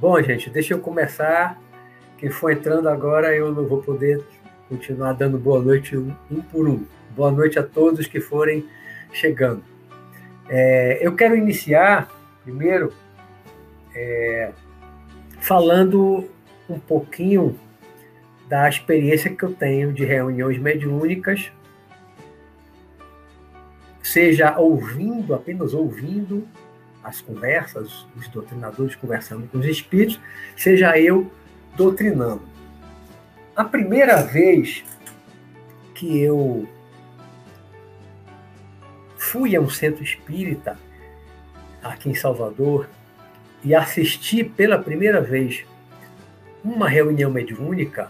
Bom, gente, deixa eu começar. Quem for entrando agora, eu não vou poder continuar dando boa noite um, por um. Boa noite a todos que forem chegando. É, eu quero iniciar, primeiro, é, falando um pouquinho da experiência que eu tenho de reuniões mediúnicas, seja ouvindo, apenas ouvindo as conversas, os doutrinadores conversando com os espíritos, seja eu doutrinando. A primeira vez que eu fui a um centro espírita aqui em Salvador e assisti pela primeira vez uma reunião mediúnica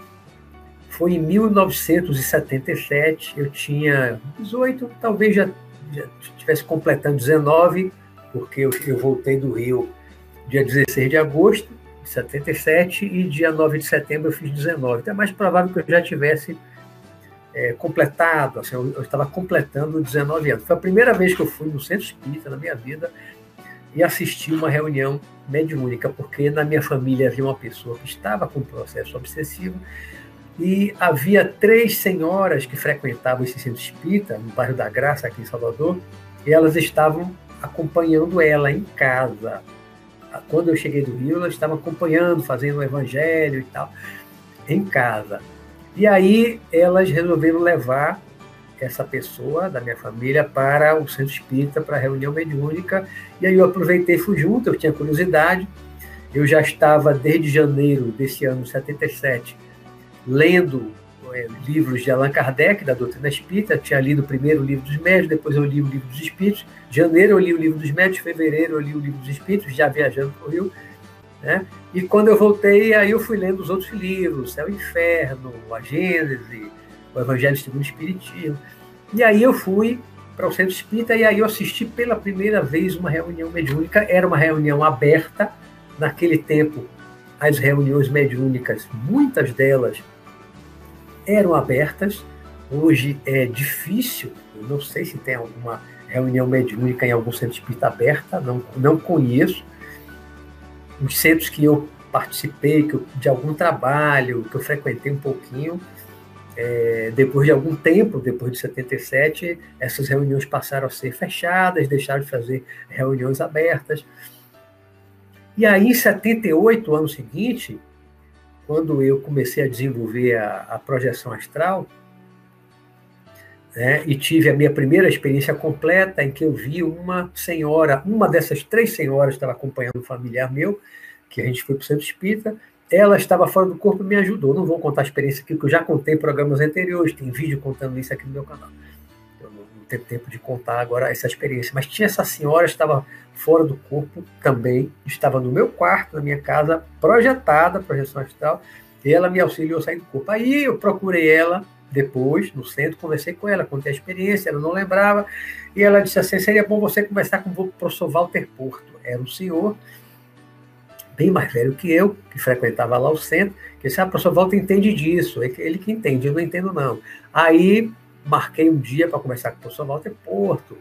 foi em 1977. Eu tinha 18, talvez já, já estivesse completando 19, porque eu, eu voltei do Rio dia 16 de agosto de 77 e dia 9 de setembro eu fiz 19. Então é mais provável que eu já tivesse é, completado, assim, eu, eu, estava completando 19 anos. Foi a primeira vez que eu fui no centro espírita na minha vida e assisti uma reunião mediúnica, porque na minha família havia uma pessoa que estava com processo obsessivo e havia três senhoras que frequentavam esse centro espírita, no bairro da Graça, aqui em Salvador, e elas estavam acompanhando ela em casa. Quando eu cheguei do Rio, elas estavam acompanhando, fazendo o evangelho e tal, em casa. E aí elas resolveram levar essa pessoa da minha família para o centro espírita, para a reunião mediúnica, e aí eu aproveitei e fui junto, eu tinha curiosidade, eu já estava desde janeiro desse ano, 77, lendo livros de Allan Kardec, da doutrina espírita, tinha lido o primeiro livro dos médios, depois eu li o livro dos espíritos, janeiro eu li o livro dos médios, fevereiro eu li o livro dos espíritos, já viajando para o Rio, né? E quando eu voltei, aí eu fui lendo os outros livros, Céu e Inferno, a Gênese, o Evangelho segundo o Espiritismo. E aí eu fui para o Centro Espírita e aí eu assisti pela primeira vez uma reunião mediúnica. Era uma reunião aberta. Naquele tempo, as reuniões mediúnicas, muitas delas eram abertas. Hoje é difícil, eu não sei se tem alguma reunião mediúnica em algum centro espírita aberta, não, não conheço. Os centros que eu participei, que eu, de algum trabalho, que eu frequentei um pouquinho, é, depois de algum tempo, depois de 77, essas reuniões passaram a ser fechadas, deixaram de fazer reuniões abertas. E aí, em 78, ano seguinte, quando eu comecei a desenvolver a, a projeção astral, né, e tive a minha primeira experiência completa em que eu vi uma senhora, uma dessas três senhoras estava acompanhando um familiar meu, que a gente foi para o centro espírita, ela estava fora do corpo e me ajudou. Não vou contar a experiência aqui, porque eu já contei em programas anteriores, tem vídeo contando isso aqui no meu canal. Tenho tempo de contar agora essa experiência. Mas tinha essa senhora, estava fora do corpo também, estava no meu quarto, na minha casa, projetada, projeção astral, e ela me auxiliou a sair do corpo. Aí eu procurei ela depois, no centro, conversei com ela, contei a experiência, ela não lembrava, e ela disse assim, seria bom você conversar com o professor Walter Porto. Era um senhor bem mais velho que eu, que frequentava lá o centro, que disse, ah, professor Walter entende disso, ele que entende, eu não entendo não. Aí marquei um dia para conversar com o professor Walter Porto,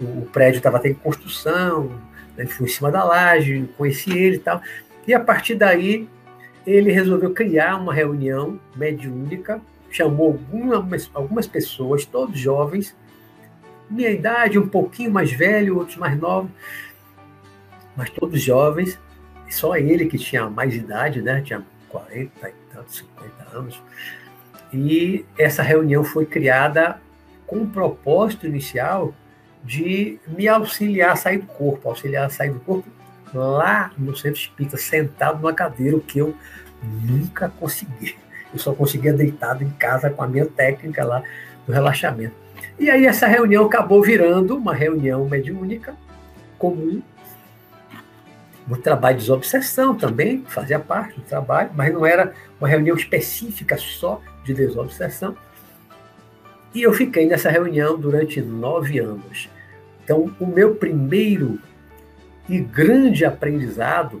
o, o prédio estava em construção, né, fui em cima da laje, conheci ele e tal. E a partir daí, ele resolveu criar uma reunião mediúnica, chamou algumas, algumas pessoas, todos jovens, minha idade, um pouquinho mais velho, outros mais novos, mas todos jovens, só ele que tinha mais idade, né? Tinha 40 e tantos, 50 anos. E essa reunião foi criada com o propósito inicial de me auxiliar a sair do corpo, auxiliar a sair do corpo lá no centro espírita, sentado numa cadeira, o que eu nunca consegui. Eu só conseguia deitado em casa com a minha técnica lá do relaxamento. E aí essa reunião acabou virando uma reunião mediúnica comum no trabalho de desobsessão também, fazia parte do trabalho, mas não era uma reunião específica só de desobsessão. E eu fiquei nessa reunião durante nove anos. Então, o meu primeiro e grande aprendizado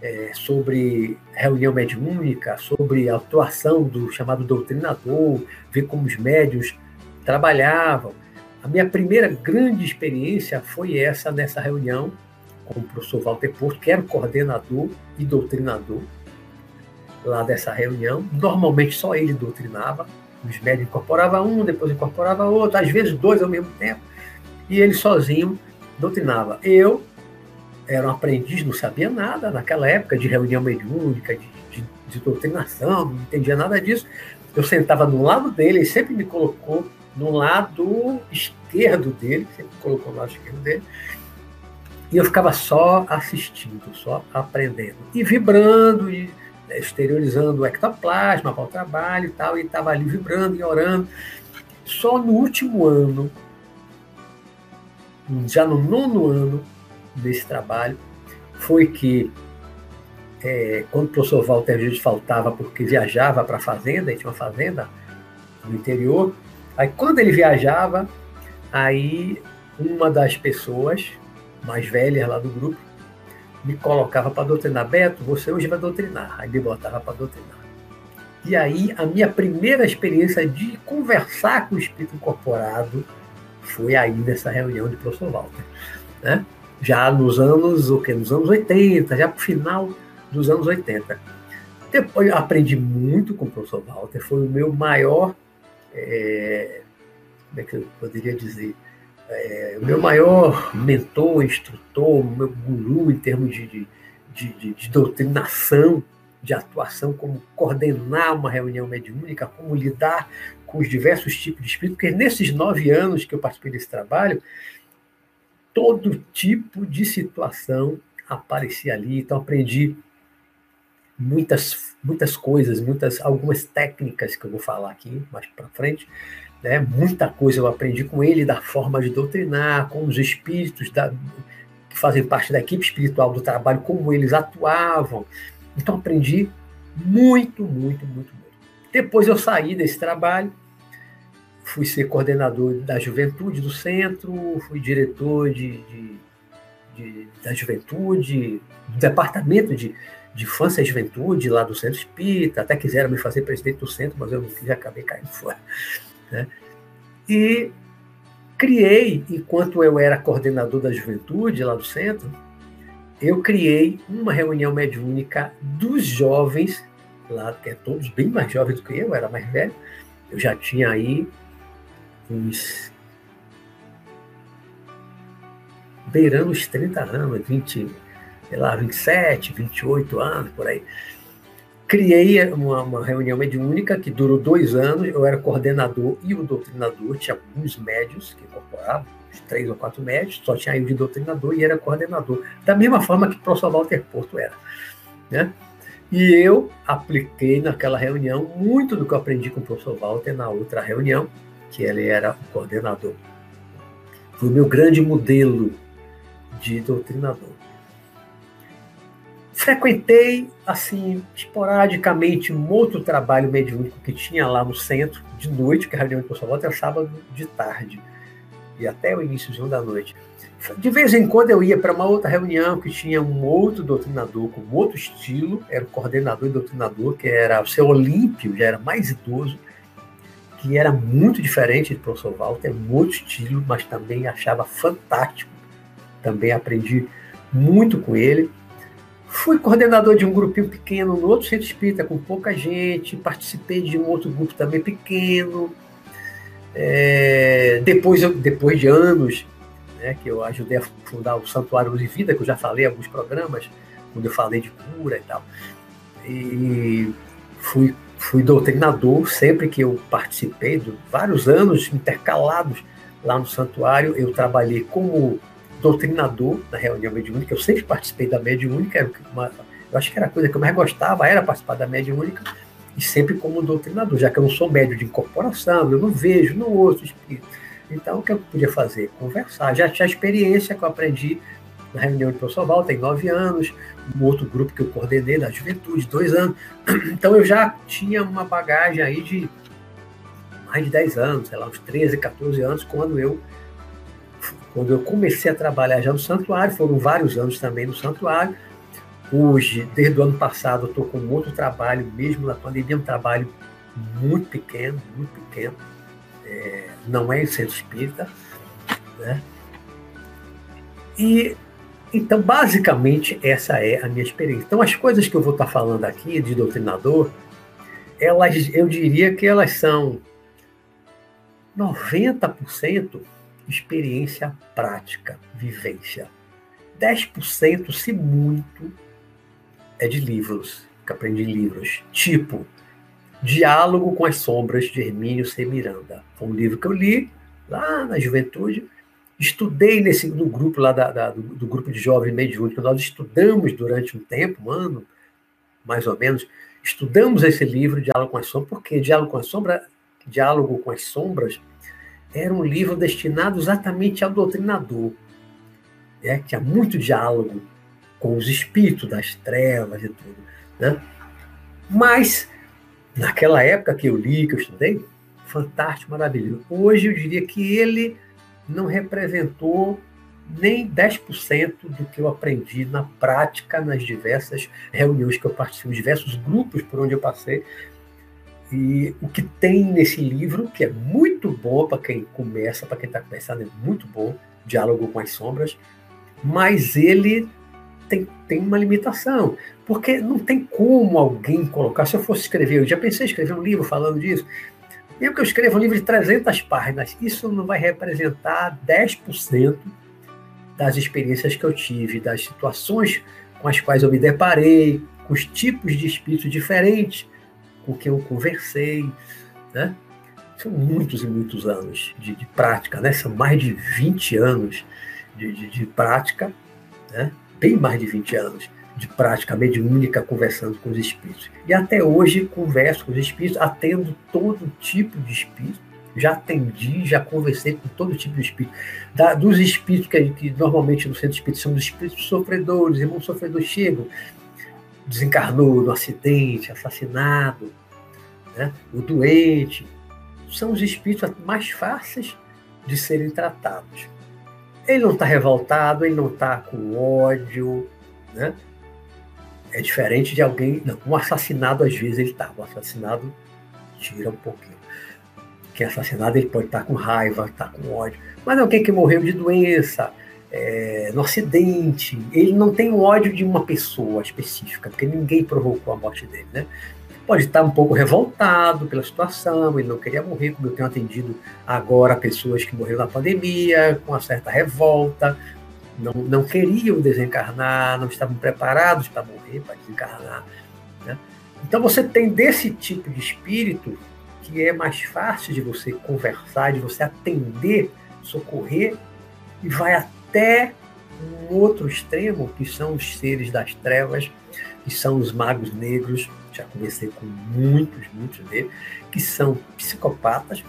é, sobre reunião mediúnica, sobre a atuação do chamado doutrinador, ver como os médios trabalhavam. A minha primeira grande experiência foi essa nessa reunião com o professor Walter Porto, que era o coordenador e doutrinador lá dessa reunião. Normalmente só ele doutrinava, os médicos incorporavam um, depois incorporava outro, às vezes dois ao mesmo tempo, e ele sozinho doutrinava. Eu era um aprendiz, não sabia nada naquela época de reunião mediúnica, de, de, de doutrinação, não entendia nada disso. Eu sentava no lado dele, ele sempre me colocou no lado esquerdo dele, sempre colocou no lado esquerdo dele, e eu ficava só assistindo, só aprendendo, e vibrando, e exteriorizando o ectoplasma para o trabalho e tal, e estava ali vibrando e orando. Só no último ano, já no nono ano desse trabalho, foi que, é, quando o professor Walter Gildes faltava porque viajava para a fazenda, ele tinha uma fazenda no interior, aí quando ele viajava, aí uma das pessoas mais velhas lá do grupo me colocava para doutrinar. Beto, você hoje vai doutrinar. Aí me botava para doutrinar. E aí, a minha primeira experiência de conversar com o espírito incorporado foi aí nessa reunião de professor Walter. Né? Já nos anos, o quê? Nos anos 80, já para o final dos anos 80. Depois aprendi muito com o professor Walter, foi o meu maior, é, como é que eu poderia dizer, é, meu maior mentor, instrutor, meu guru em termos de, de, de, de, doutrinação, de atuação, como coordenar uma reunião mediúnica, como lidar com os diversos tipos de espírito, porque nesses nove anos que eu participei desse trabalho, todo tipo de situação aparecia ali, então aprendi muitas muitas coisas, muitas algumas técnicas que eu vou falar aqui mais para frente, né? Muita coisa eu aprendi com ele da forma de doutrinar, com os espíritos da, que fazem parte da equipe espiritual do trabalho, como eles atuavam. Então aprendi muito, muito, muito, muito. Depois eu saí desse trabalho, fui ser coordenador da juventude do centro, fui diretor de, de, de da juventude, do departamento de, de infância e juventude lá do centro espírita, até quiseram me fazer presidente do centro, mas eu não quis, acabei caindo fora. Né? E criei, enquanto eu era coordenador da juventude lá do centro, eu criei uma reunião mediúnica dos jovens, lá, que é todos bem mais jovens do que eu, eu era mais velho, eu já tinha aí uns beirando os 30 anos, 20, sei lá, 27, 28 anos, por aí criei uma, uma, reunião mediúnica que durou dois anos. Eu era coordenador e o doutrinador. Tinha alguns médios que incorporavam, uns três ou quatro médios, só tinha eu de doutrinador e era coordenador. Da mesma forma que o professor Walter Porto era. Né? E eu apliquei naquela reunião muito do que eu aprendi com o professor Walter na outra reunião, que ele era o coordenador. Foi o meu grande modelo de doutrinador. Frequentei, assim, esporadicamente, um outro trabalho mediúnico que tinha lá no centro, de noite, que a reunião de Volta era sábado de tarde, e até o início da noite. De vez em quando eu ia para uma outra reunião que tinha um outro doutrinador com outro estilo, era o coordenador e doutrinador, que era o seu Olímpio, já era mais idoso, que era muito diferente do professor Walter, outro estilo, mas também achava fantástico. Também aprendi muito com ele. Fui coordenador de um grupinho pequeno no outro centro espírita, com pouca gente, participei de um outro grupo também pequeno. É, depois, depois de anos, né, que eu ajudei a fundar o Santuário Luz e Vida, que eu já falei em alguns programas, quando eu falei de cura e tal. E fui, fui doutrinador sempre que eu participei, de vários anos intercalados lá no santuário, eu trabalhei como doutrinador na reunião mediúnica. Eu sempre participei da mediúnica, uma, eu acho que era a coisa que eu mais gostava, era participar da mediúnica, e sempre como doutrinador, já que eu não sou médio de incorporação, eu não vejo, não ouço espírito. Então, o que eu podia fazer? Conversar. Já tinha experiência que eu aprendi na reunião de professor Val, tem nove anos, um outro grupo que eu coordenei da juventude, dois anos. Então, eu já tinha uma bagagem aí de mais de dez anos, sei lá, uns 13, 14 anos, quando eu quando eu comecei a trabalhar já no santuário, foram vários anos também no santuário. Hoje, desde o ano passado, eu estou com outro trabalho, mesmo na pandemia, um trabalho muito pequeno, muito pequeno. É, não é em centro espírita. Né? E Então, basicamente, essa é a minha experiência. Então, as coisas que eu vou estar falando aqui de doutrinador, elas, eu diria que elas são 90% experiência prática, vivência. 10%, se muito, é de livros, que aprendi livros. Tipo, Diálogo com as Sombras, de Hermínio C. Miranda. Foi um livro que eu li lá na juventude. Estudei nesse no grupo lá da, da do, do, grupo de jovens mediúnicos. Nós estudamos durante um tempo, um ano, mais ou menos, estudamos esse livro, Diálogo com as Sombras, porque Diálogo com as Sombras, Diálogo com as Sombras era um livro destinado exatamente ao doutrinador. É, tinha muito diálogo com os espíritos das trevas e tudo. Né? Mas, naquela época que eu li, que eu estudei, fantástico, maravilhoso. Hoje eu diria que ele não representou nem 10% do que eu aprendi na prática nas diversas reuniões que eu participei, nos diversos grupos por onde eu passei, e o que tem nesse livro, que é muito bom para quem começa, para quem está começando, é muito bom, Diálogo com as Sombras, mas ele tem, tem uma limitação, porque não tem como alguém colocar. Se eu fosse escrever, eu já pensei em escrever um livro falando disso, mesmo que eu escreva um livro de 300 páginas, isso não vai representar 10% das experiências que eu tive, das situações com as quais eu me deparei, com os tipos de espíritos diferentes com quem eu conversei, né? São muitos e muitos anos de, de prática, né? São mais de 20 anos de, de, de prática, né? Bem mais de 20 anos de prática mediúnica conversando com os espíritos. E até hoje converso com os espíritos, atendo todo tipo de espírito. Já atendi, já conversei com todo tipo de espírito. Da, dos espíritos que, que, normalmente no centro espírita são os espíritos sofredores, irmãos sofredores chegam, desencarnou no acidente, assassinado, né? o doente, são os espíritos mais fáceis de serem tratados. Ele não está revoltado, ele não está com ódio, né? É diferente de alguém. Não, um assassinado às vezes ele está. O assassinado tira um pouquinho. Quem é assassinado ele pode estar tá com raiva, estar tá com ódio. Mas alguém que morreu de doença, é, no acidente, ele não tem o ódio de uma pessoa específica, porque ninguém provocou a morte dele, né? Pode estar um pouco revoltado pela situação, ele não queria morrer, como eu tenho atendido agora pessoas que morreram na pandemia, com uma certa revolta, não, não queriam desencarnar, não estavam preparados para morrer, para desencarnar. Né? Então você tem desse tipo de espírito que é mais fácil de você conversar, de você atender, socorrer, e vai até um outro extremo, que são os seres das trevas, que são os magos negros, já conversei com muitos, muitos deles, que são psicopatas,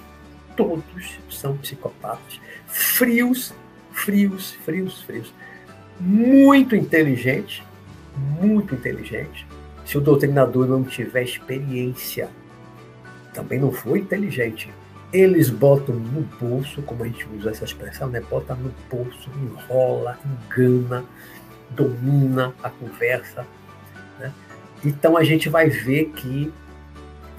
todos são psicopatas, frios, frios, frios, frios, muito inteligentes, muito inteligentes. Se o doutrinador não tiver experiência, também não foi inteligente, eles botam no bolso, como a gente usa essa expressão, né? Bota no bolso, enrola, engana, domina a conversa. Né? Então a gente vai ver que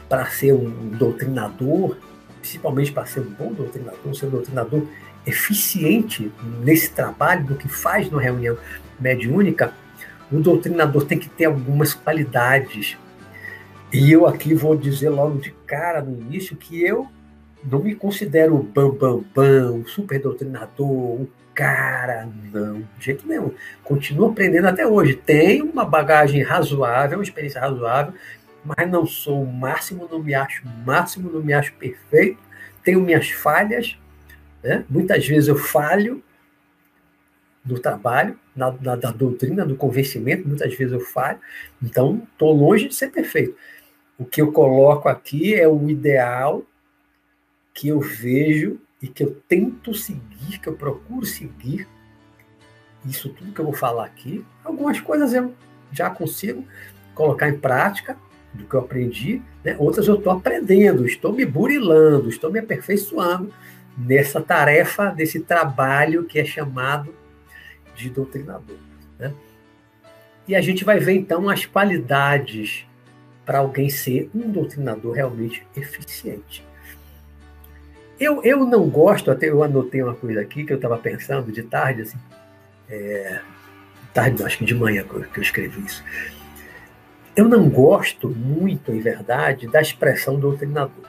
para ser um doutrinador, principalmente para ser um bom doutrinador, ser um doutrinador eficiente nesse trabalho, do que faz na reunião mediúnica, o doutrinador tem que ter algumas qualidades. E eu aqui vou dizer logo de cara no início que eu não me considero o bam, bam, o super doutrinador, o cara, não, de jeito nenhum. Continuo aprendendo até hoje. Tenho uma bagagem razoável, uma experiência razoável, mas não sou o máximo, não me acho máximo, não me acho perfeito. Tenho minhas falhas, né? muitas vezes eu falho no trabalho, na, na, na doutrina, no convencimento, muitas vezes eu falho. Então, estou longe de ser perfeito. O que eu coloco aqui é o ideal que eu vejo e que eu tento seguir, que eu procuro seguir. Isso tudo que eu vou falar aqui, algumas coisas eu já consigo colocar em prática do que eu aprendi, né? outras eu estou aprendendo, estou me burilando, estou me aperfeiçoando nessa tarefa, desse trabalho que é chamado de doutrinador. Né? E a gente vai ver então as qualidades para alguém ser um doutrinador realmente eficiente. Eu, eu não gosto, até eu anotei uma coisa aqui que eu estava pensando de tarde, assim, é, tarde, acho que de manhã que eu escrevi isso. Eu não gosto muito, em verdade, da expressão doutrinador.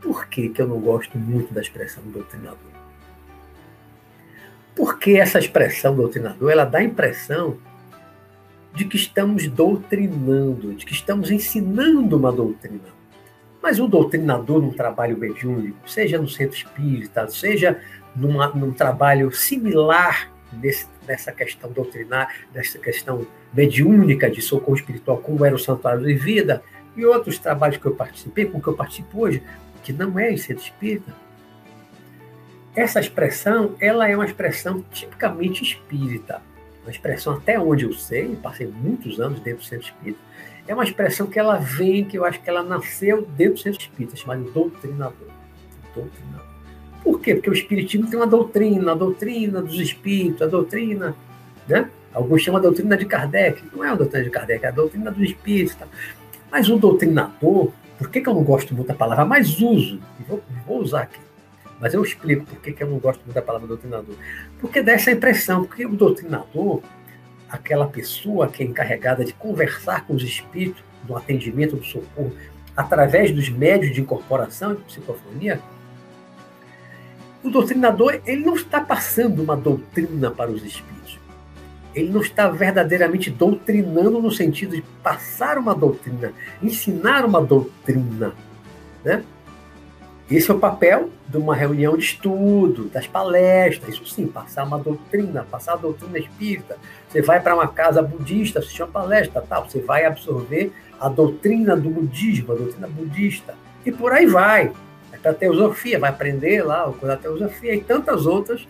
Por que, que eu não gosto muito da expressão doutrinador? Porque essa expressão doutrinador, ela dá a impressão de que estamos doutrinando, de que estamos ensinando uma doutrina. Mas o doutrinador num trabalho mediúnico, seja no centro espírita, seja numa, num trabalho similar desse, dessa questão doutrinar, dessa questão mediúnica de socorro espiritual, como era o Santuário de Vida, e outros trabalhos que eu participei, com que eu participo hoje, que não é em centro espírita, essa expressão, ela é uma expressão tipicamente espírita. Uma expressão, até onde eu sei, passei muitos anos dentro do centro espírita, é uma expressão que ela vem, que eu acho que ela nasceu dentro do centro espírita, chamada doutrinador. Doutrinador. Por quê? Porque o espiritismo tem uma doutrina, a doutrina dos espíritos, a doutrina, né? Alguns chamam a doutrina de Kardec, não é a doutrina de Kardec, é a doutrina dos espíritos. Tá? Mas o doutrinador, por que, que eu não gosto muito da palavra, mas uso, vou, vou usar aqui, mas eu explico por que, que eu não gosto muito da palavra doutrinador. Porque dá essa impressão, porque o doutrinador aquela pessoa que é encarregada de conversar com os espíritos do atendimento do socorro através dos médios de incorporação e de psicofonia, o doutrinador ele não está passando uma doutrina para os espíritos. Ele não está verdadeiramente doutrinando no sentido de passar uma doutrina, ensinar uma doutrina. Né? Esse é o papel de uma reunião de estudo, das palestras, isso sim, passar uma doutrina, passar a doutrina espírita. Você vai para uma casa budista, assistir uma palestra, tal, você vai absorver a doutrina do budismo, a doutrina budista, e por aí vai. Vai para a teosofia, vai aprender lá o teosofia e tantas outras,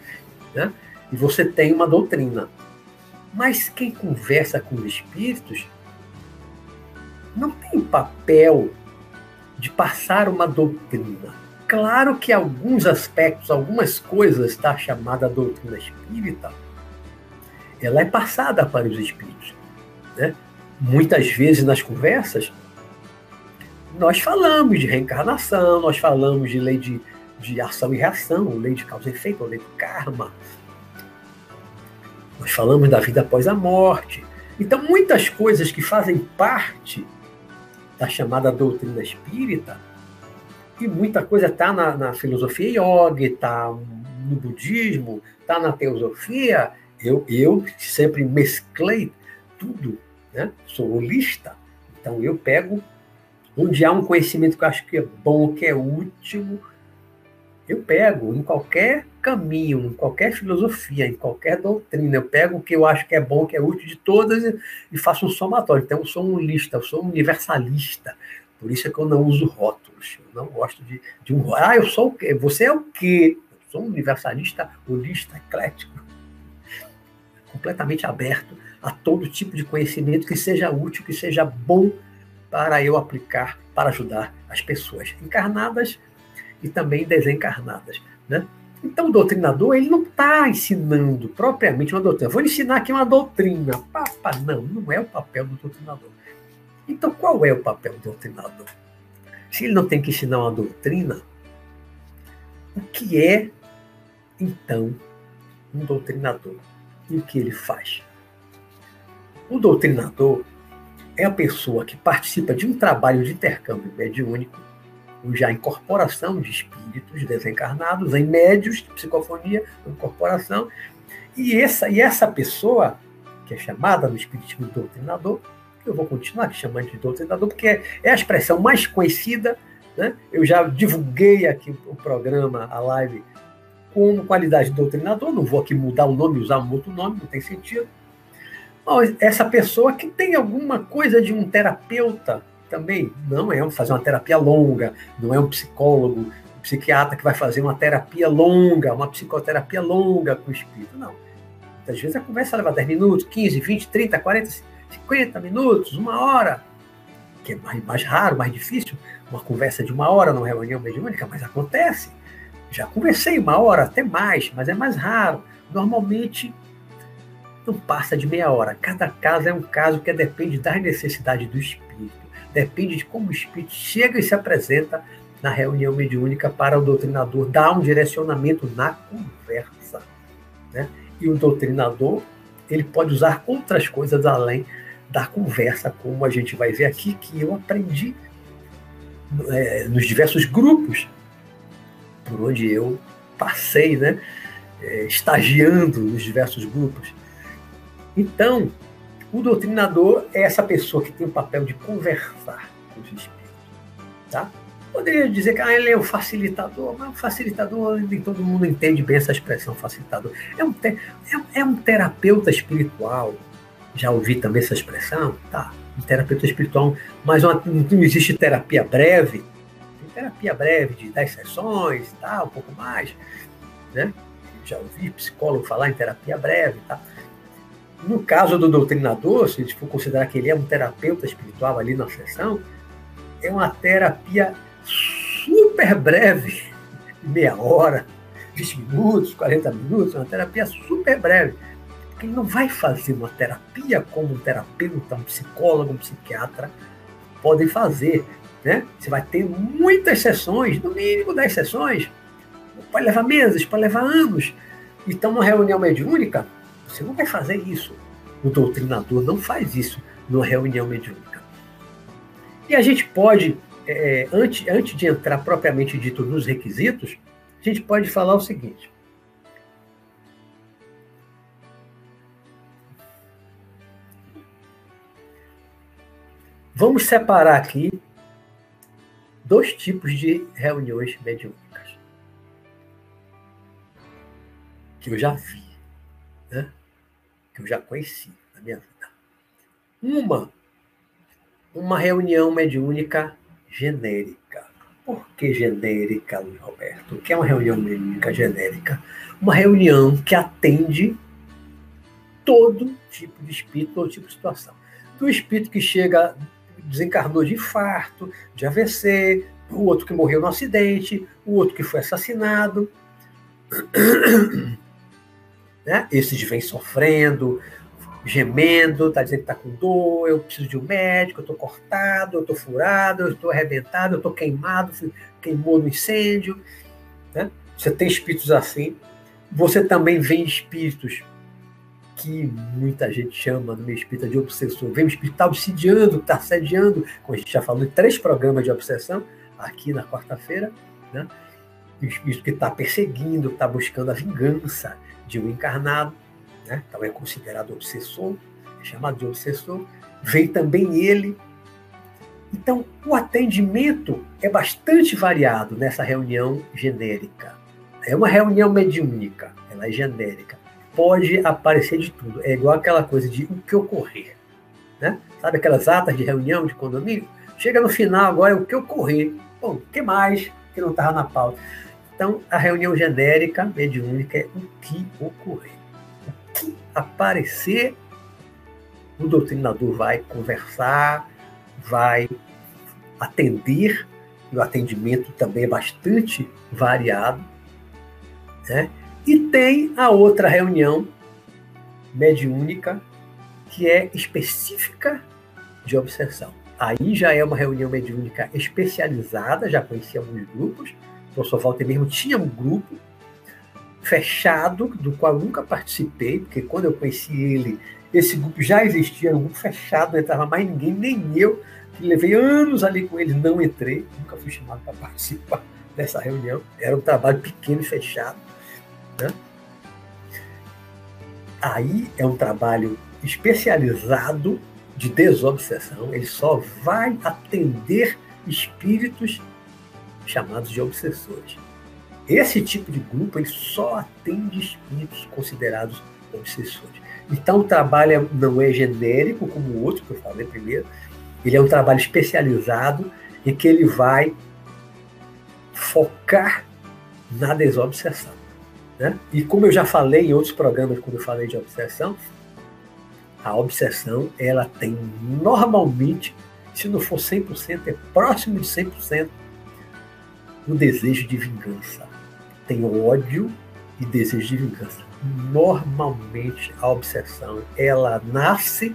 né? E você tem uma doutrina. Mas quem conversa com os espíritos não tem papel de passar uma doutrina claro que alguns aspectos, algumas coisas da chamada doutrina espírita, ela é passada para os espíritos. Né? Muitas vezes nas conversas, nós falamos de reencarnação, nós falamos de lei de, de ação e reação, lei de causa e efeito, lei do karma. Nós falamos da vida após a morte. Então, muitas coisas que fazem parte da chamada doutrina espírita e muita coisa está na, na, filosofia yoga, está no budismo, está na teosofia. Eu, eu sempre mesclei tudo, né? sou holista, então eu pego onde há um conhecimento que eu acho que é bom, que é útil, eu pego em qualquer caminho, em qualquer filosofia, em qualquer doutrina, eu pego o que eu acho que é bom, que é útil de todas e, faço um somatório. Então eu sou um lista, eu sou um universalista. Por isso é que eu não uso Eu não gosto de, de um. Ah, eu sou o quê? Você é o quê? Eu sou um universalista, holista, eclético. Completamente aberto a todo tipo de conhecimento que seja útil, que seja bom para eu aplicar, para ajudar as pessoas encarnadas e também desencarnadas. Né? Então, o doutrinador ele não está ensinando propriamente uma doutrina. Vou ensinar aqui uma doutrina. Papa, não, não é o papel do doutrinador. Então, qual é o papel do doutrinador? Se ele não tem que ensinar uma doutrina, o que é, então, um doutrinador? E o que ele faz? O doutrinador é a pessoa que participa de um trabalho de intercâmbio mediúnico, já incorporação de espíritos desencarnados, em médios de psicofonia, incorporação, e essa, e essa pessoa, que é chamada no espiritismo doutrinador, eu vou continuar chamando de doutrinador, porque é a expressão mais conhecida. Né? Eu já divulguei aqui o programa, a live, com qualidade de doutrinador, não vou aqui mudar o nome, usar um outro nome, não tem sentido. Mas essa pessoa que tem alguma coisa de um terapeuta também, não é fazer uma terapia longa, não é um psicólogo, um psiquiatra que vai fazer uma terapia longa, uma psicoterapia longa com o espírito, não. Muitas vezes a conversa leva 10 minutos, 15, 20, 30, 40, 50 minutos, uma hora, que é mais, mais raro, mais difícil, uma conversa de uma hora numa reunião mediúnica, mas acontece. Já conversei uma hora, até mais, mas é mais raro. Normalmente não passa de meia hora. Cada caso é um caso que depende das necessidades do espírito, depende de como o espírito chega e se apresenta na reunião mediúnica para o doutrinador dar um direcionamento na conversa. Né? E o doutrinador ele pode usar outras coisas além da conversa, como a gente vai ver aqui, que eu aprendi é, nos diversos grupos por onde eu passei, né? É, estagiando nos diversos grupos. Então, o doutrinador é essa pessoa que tem o papel de conversar com os espíritos. Tá? Poderia dizer que ah, ele é o facilitador, mas o facilitador, nem todo mundo entende bem essa expressão facilitador. É um, é, é um terapeuta espiritual. Já ouvi também essa expressão? Tá, um terapeuta espiritual, mas uma, não existe terapia breve. Terapia breve de 10 sessões, tá, um pouco mais. Né? Já ouvi psicólogo falar em terapia breve. Tá? No caso do doutrinador, se a gente for considerar que ele é um terapeuta espiritual ali na sessão, é uma terapia super breve, meia hora, 20 minutos, 40 minutos, uma terapia super breve. Porque ele não vai fazer uma terapia como um terapeuta, um psicólogo, um psiquiatra podem fazer. Né? Você vai ter muitas sessões, no mínimo 10 sessões. Pode levar meses, pode levar anos. Então, uma reunião mediúnica, você não vai fazer isso. O doutrinador não faz isso numa reunião mediúnica. E a gente pode, é, antes, antes de entrar propriamente dito nos requisitos, a gente pode falar o seguinte. Vamos separar aqui dois tipos de reuniões mediúnicas que eu já vi, né? que eu já conheci na minha vida. Uma, uma reunião mediúnica genérica. Por que genérica, Luiz Roberto? O que é uma reunião mediúnica genérica? Uma reunião que atende todo tipo de espírito, todo tipo de situação. Do espírito que chega, desencarnou de infarto, de AVC, o outro que morreu no acidente, o outro que foi assassinado. Né? Esses vêm sofrendo, gemendo, está dizendo que está com dor, eu preciso de um médico, eu estou cortado, eu estou furado, eu estou arrebentado, eu estou queimado, queimou no incêndio. Né? Você tem espíritos assim. Você também vê espíritos que muita gente chama no meio espírita de obsessor. Vem um espírito está obsidiando, está assediando, como a gente já falou em três programas de obsessão, aqui na quarta-feira, né? o espírito que está perseguindo, está buscando a vingança, de um encarnado, né? então é considerado obsessor, é chamado de obsessor, vem também ele. Então, o atendimento é bastante variado nessa reunião genérica. É uma reunião mediúnica, ela é genérica. Pode aparecer de tudo. É igual aquela coisa de o que ocorrer. Né? Sabe aquelas atas de reunião de condomínio? Chega no final, agora é o que ocorrer. Bom, o que mais que não estava na pauta? Então, a reunião genérica mediúnica é o que ocorrer. O que aparecer, o doutrinador vai conversar, vai atender, e o atendimento também é bastante variado. Né? E tem a outra reunião mediúnica, que é específica de obsessão. Aí já é uma reunião mediúnica especializada, já conheci alguns grupos, o professor Walter mesmo tinha um grupo fechado, do qual nunca participei, porque quando eu conheci ele, esse grupo já existia, era um grupo fechado, não entrava mais ninguém, nem eu, que levei anos ali com ele, não entrei, nunca fui chamado para participar dessa reunião. Era um trabalho pequeno e fechado. Né? Aí é um trabalho especializado de desobsessão, ele só vai atender espíritos chamados de obsessores. Esse tipo de grupo ele só atende espíritos considerados obsessores. Então o trabalho não é genérico como o outro que eu falei primeiro, ele é um trabalho especializado em que ele vai focar na desobsessão. Né? E como eu já falei em outros programas quando eu falei de obsessão, a obsessão ela tem normalmente, se não for 100%, é próximo de 100% o desejo de vingança. Tem ódio e desejo de vingança. Normalmente a obsessão ela nasce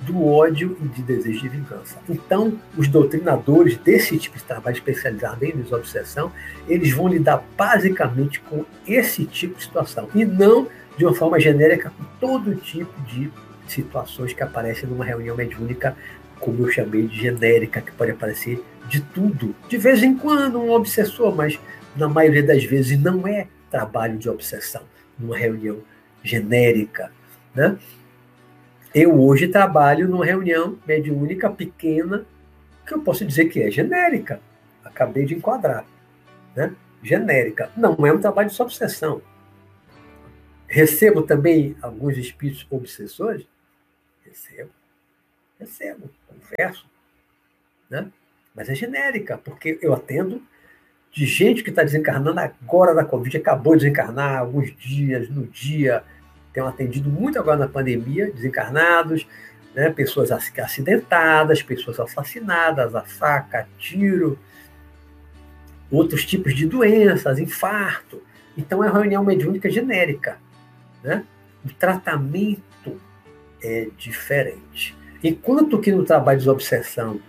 do ódio e de desejo de vingança. Então, os doutrinadores desse tipo de trabalho especializado em desobsessão, eles vão lidar basicamente com esse tipo de situação e não de uma forma genérica com todo tipo de situações que aparecem numa reunião mediúnica, como eu chamei de genérica, que pode aparecer de tudo. De vez em quando, um obsessor, mas na maioria das vezes não é trabalho de obsessão, numa reunião genérica. Né? Eu hoje trabalho numa reunião mediúnica pequena, que eu posso dizer que é genérica. Acabei de enquadrar. Né? Genérica. Não é um trabalho de obsessão. Recebo também alguns espíritos obsessores? Recebo. Recebo. Converso. Né? Mas é genérica, porque eu atendo de gente que está desencarnando agora da Covid, acabou de desencarnar alguns dias, no dia. Tenho atendido muito agora na pandemia, desencarnados, né, pessoas acidentadas, pessoas assassinadas, a faca, tiro, outros tipos de doenças, infarto. Então é uma reunião mediúnica genérica. Né? O tratamento é diferente. Enquanto que no trabalho de obsessão,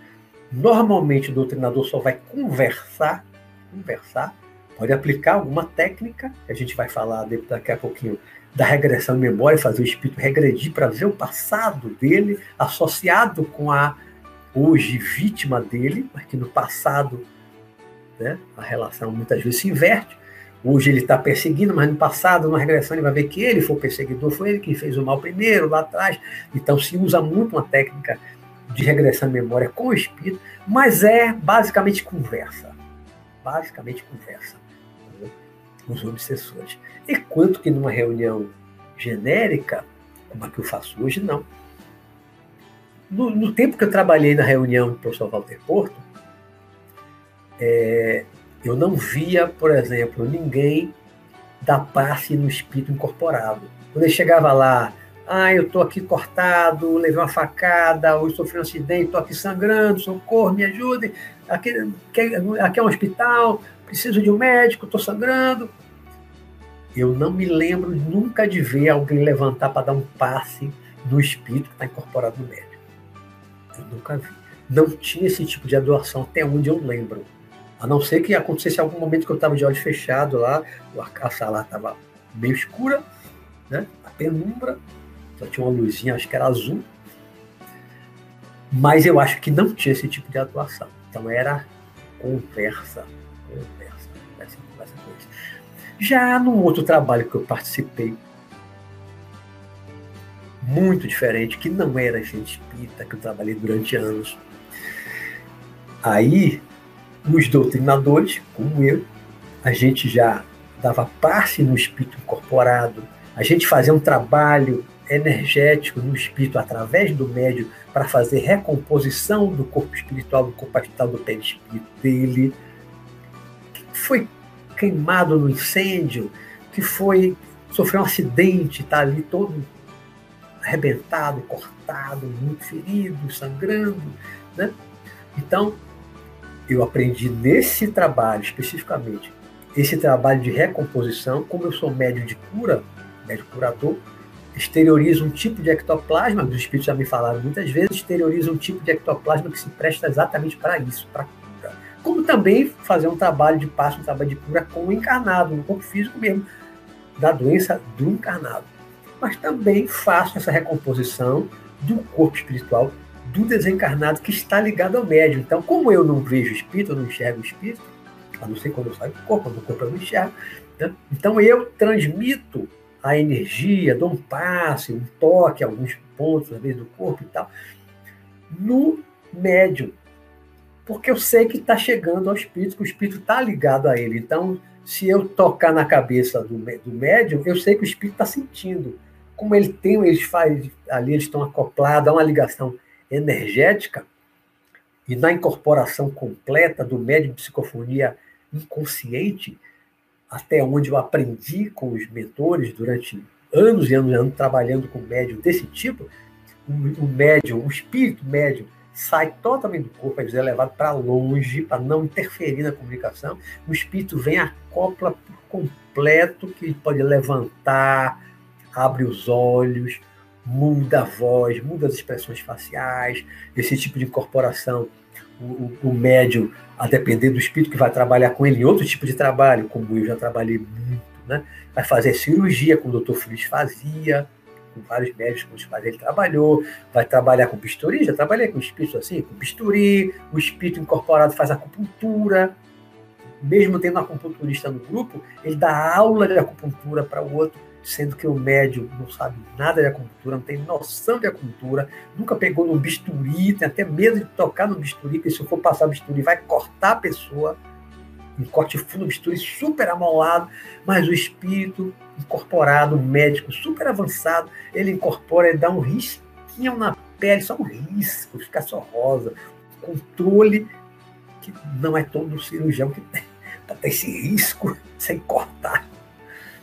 normalmente o doutrinador só vai conversar conversar, pode aplicar alguma técnica, a gente vai falar daqui a pouquinho da regressão de memória, fazer o espírito regredir para ver o passado dele associado com a hoje vítima dele, porque no passado né, a relação muitas vezes se inverte. Hoje ele está perseguindo, mas no passado, na regressão, ele vai ver que ele foi o perseguidor, foi ele que fez o mal primeiro, lá atrás. Então se usa muito uma técnica de regressão de memória com o espírito, mas é basicamente conversa basicamente conversa com os obsessores. Enquanto que numa reunião genérica, como a que eu faço hoje, não. No, no tempo que eu trabalhei na reunião do professor Walter Porto, é, eu não via, por exemplo, ninguém dar passe no espírito incorporado. Quando ele chegava lá, ah, eu estou aqui cortado, levei uma facada, ou sofri um acidente, estou aqui sangrando, socorro, me ajudem. Aqui, aqui é um hospital, preciso de um médico, estou sangrando. Eu não me lembro nunca de ver alguém levantar para dar um passe no espírito que está incorporado no médico. Eu nunca vi. Não tinha esse tipo de adoração até onde eu lembro. A não ser que acontecesse algum momento que eu estava de olhos fechados lá, a sala estava meio escura, né? a penumbra, só tinha uma luzinha, acho que era azul. Mas eu acho que não tinha esse tipo de atuação. Então era conversa, conversa, conversa, conversa, conversa. Já num outro trabalho que eu participei, muito diferente, que não era gente espírita, que eu trabalhei durante anos. Aí, os doutrinadores, como eu, a gente já dava passe no espírito incorporado, a gente fazia um trabalho energético no espírito através do médio para fazer recomposição do corpo espiritual, do corpo astral, do perispírito dele, que foi queimado no incêndio, que foi sofreu um acidente, está ali todo arrebentado, cortado, muito ferido, sangrando, né? Então, eu aprendi nesse trabalho especificamente, esse trabalho de recomposição, como eu sou médio de cura, médio curador, exterioriza um tipo de ectoplasma, os espíritos já me falaram muitas vezes, exterioriza um tipo de ectoplasma que se presta exatamente para isso, para. Como também fazer um trabalho de passo, um trabalho de cura com o encarnado, no corpo físico mesmo, da doença do encarnado. Mas também faço essa recomposição do corpo espiritual do desencarnado que está ligado ao médium. Então, como eu não vejo o espírito, eu não enxergo o espírito, a não ser quando eu saio do corpo, no corpo eu não enxergo, né? então eu transmito a energia, dou um passe, um toque, alguns pontos, às vezes, do corpo e tal, no médium. Porque eu sei que está chegando ao espírito, que o espírito está ligado a ele. Então, se eu tocar na cabeça do, do médium, eu sei que o espírito está sentindo. Como ele tem, eles fazem ali, eles estão acoplados a uma ligação energética, e na incorporação completa do médium de psicofonia inconsciente, até onde eu aprendi com os mentores durante anos e anos, e anos trabalhando com médium desse tipo, o, o médium, o espírito médium, sai totalmente do corpo, é levado para longe, para não interferir na comunicação. O espírito vem, acopla por completo, que pode levantar, abre os olhos, muda a voz, muda as expressões faciais, esse tipo de incorporação o, o, médium, a depender do espírito que vai trabalhar com ele outro tipo de trabalho, como eu já trabalhei muito né? Vai fazer cirurgia, como o doutor Feliz fazia, com vários médicos com os quais ele trabalhou, vai trabalhar com bisturi, já trabalhei com espírito assim, com bisturi, o espírito incorporado faz acupuntura, mesmo tendo um acupunturista no grupo, ele dá aula de acupuntura para o outro, sendo que o médium não sabe nada de acupuntura, não tem noção de acupuntura, nunca pegou no bisturi, tem até medo de tocar no bisturi, porque se for passar bisturi vai cortar a pessoa, um corte fundo, bisturi super amolado, mas o espírito incorporado, médico super avançado, ele incorpora, ele dá um risquinho na pele, só um risco, fica só rosa. Controle que não é todo cirurgião que tem, para ter esse risco sem cortar.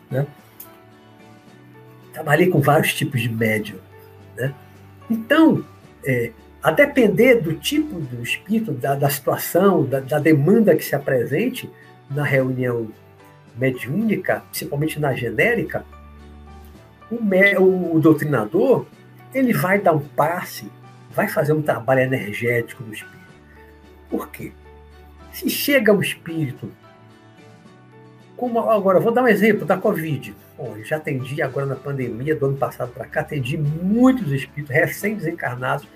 Né? Trabalhei com vários tipos de médium. Né? Então, é, a depender do tipo do espírito, da, da situação, da, da, demanda que se apresente na reunião mediúnica, principalmente na genérica, o, o, o doutrinador ele vai dar um passe, vai fazer um trabalho energético no espírito. Por quê? Se chega um espírito, como agora, vou dar um exemplo da Covid. Bom, já atendi agora na pandemia do ano passado para cá, atendi muitos espíritos recém-desencarnados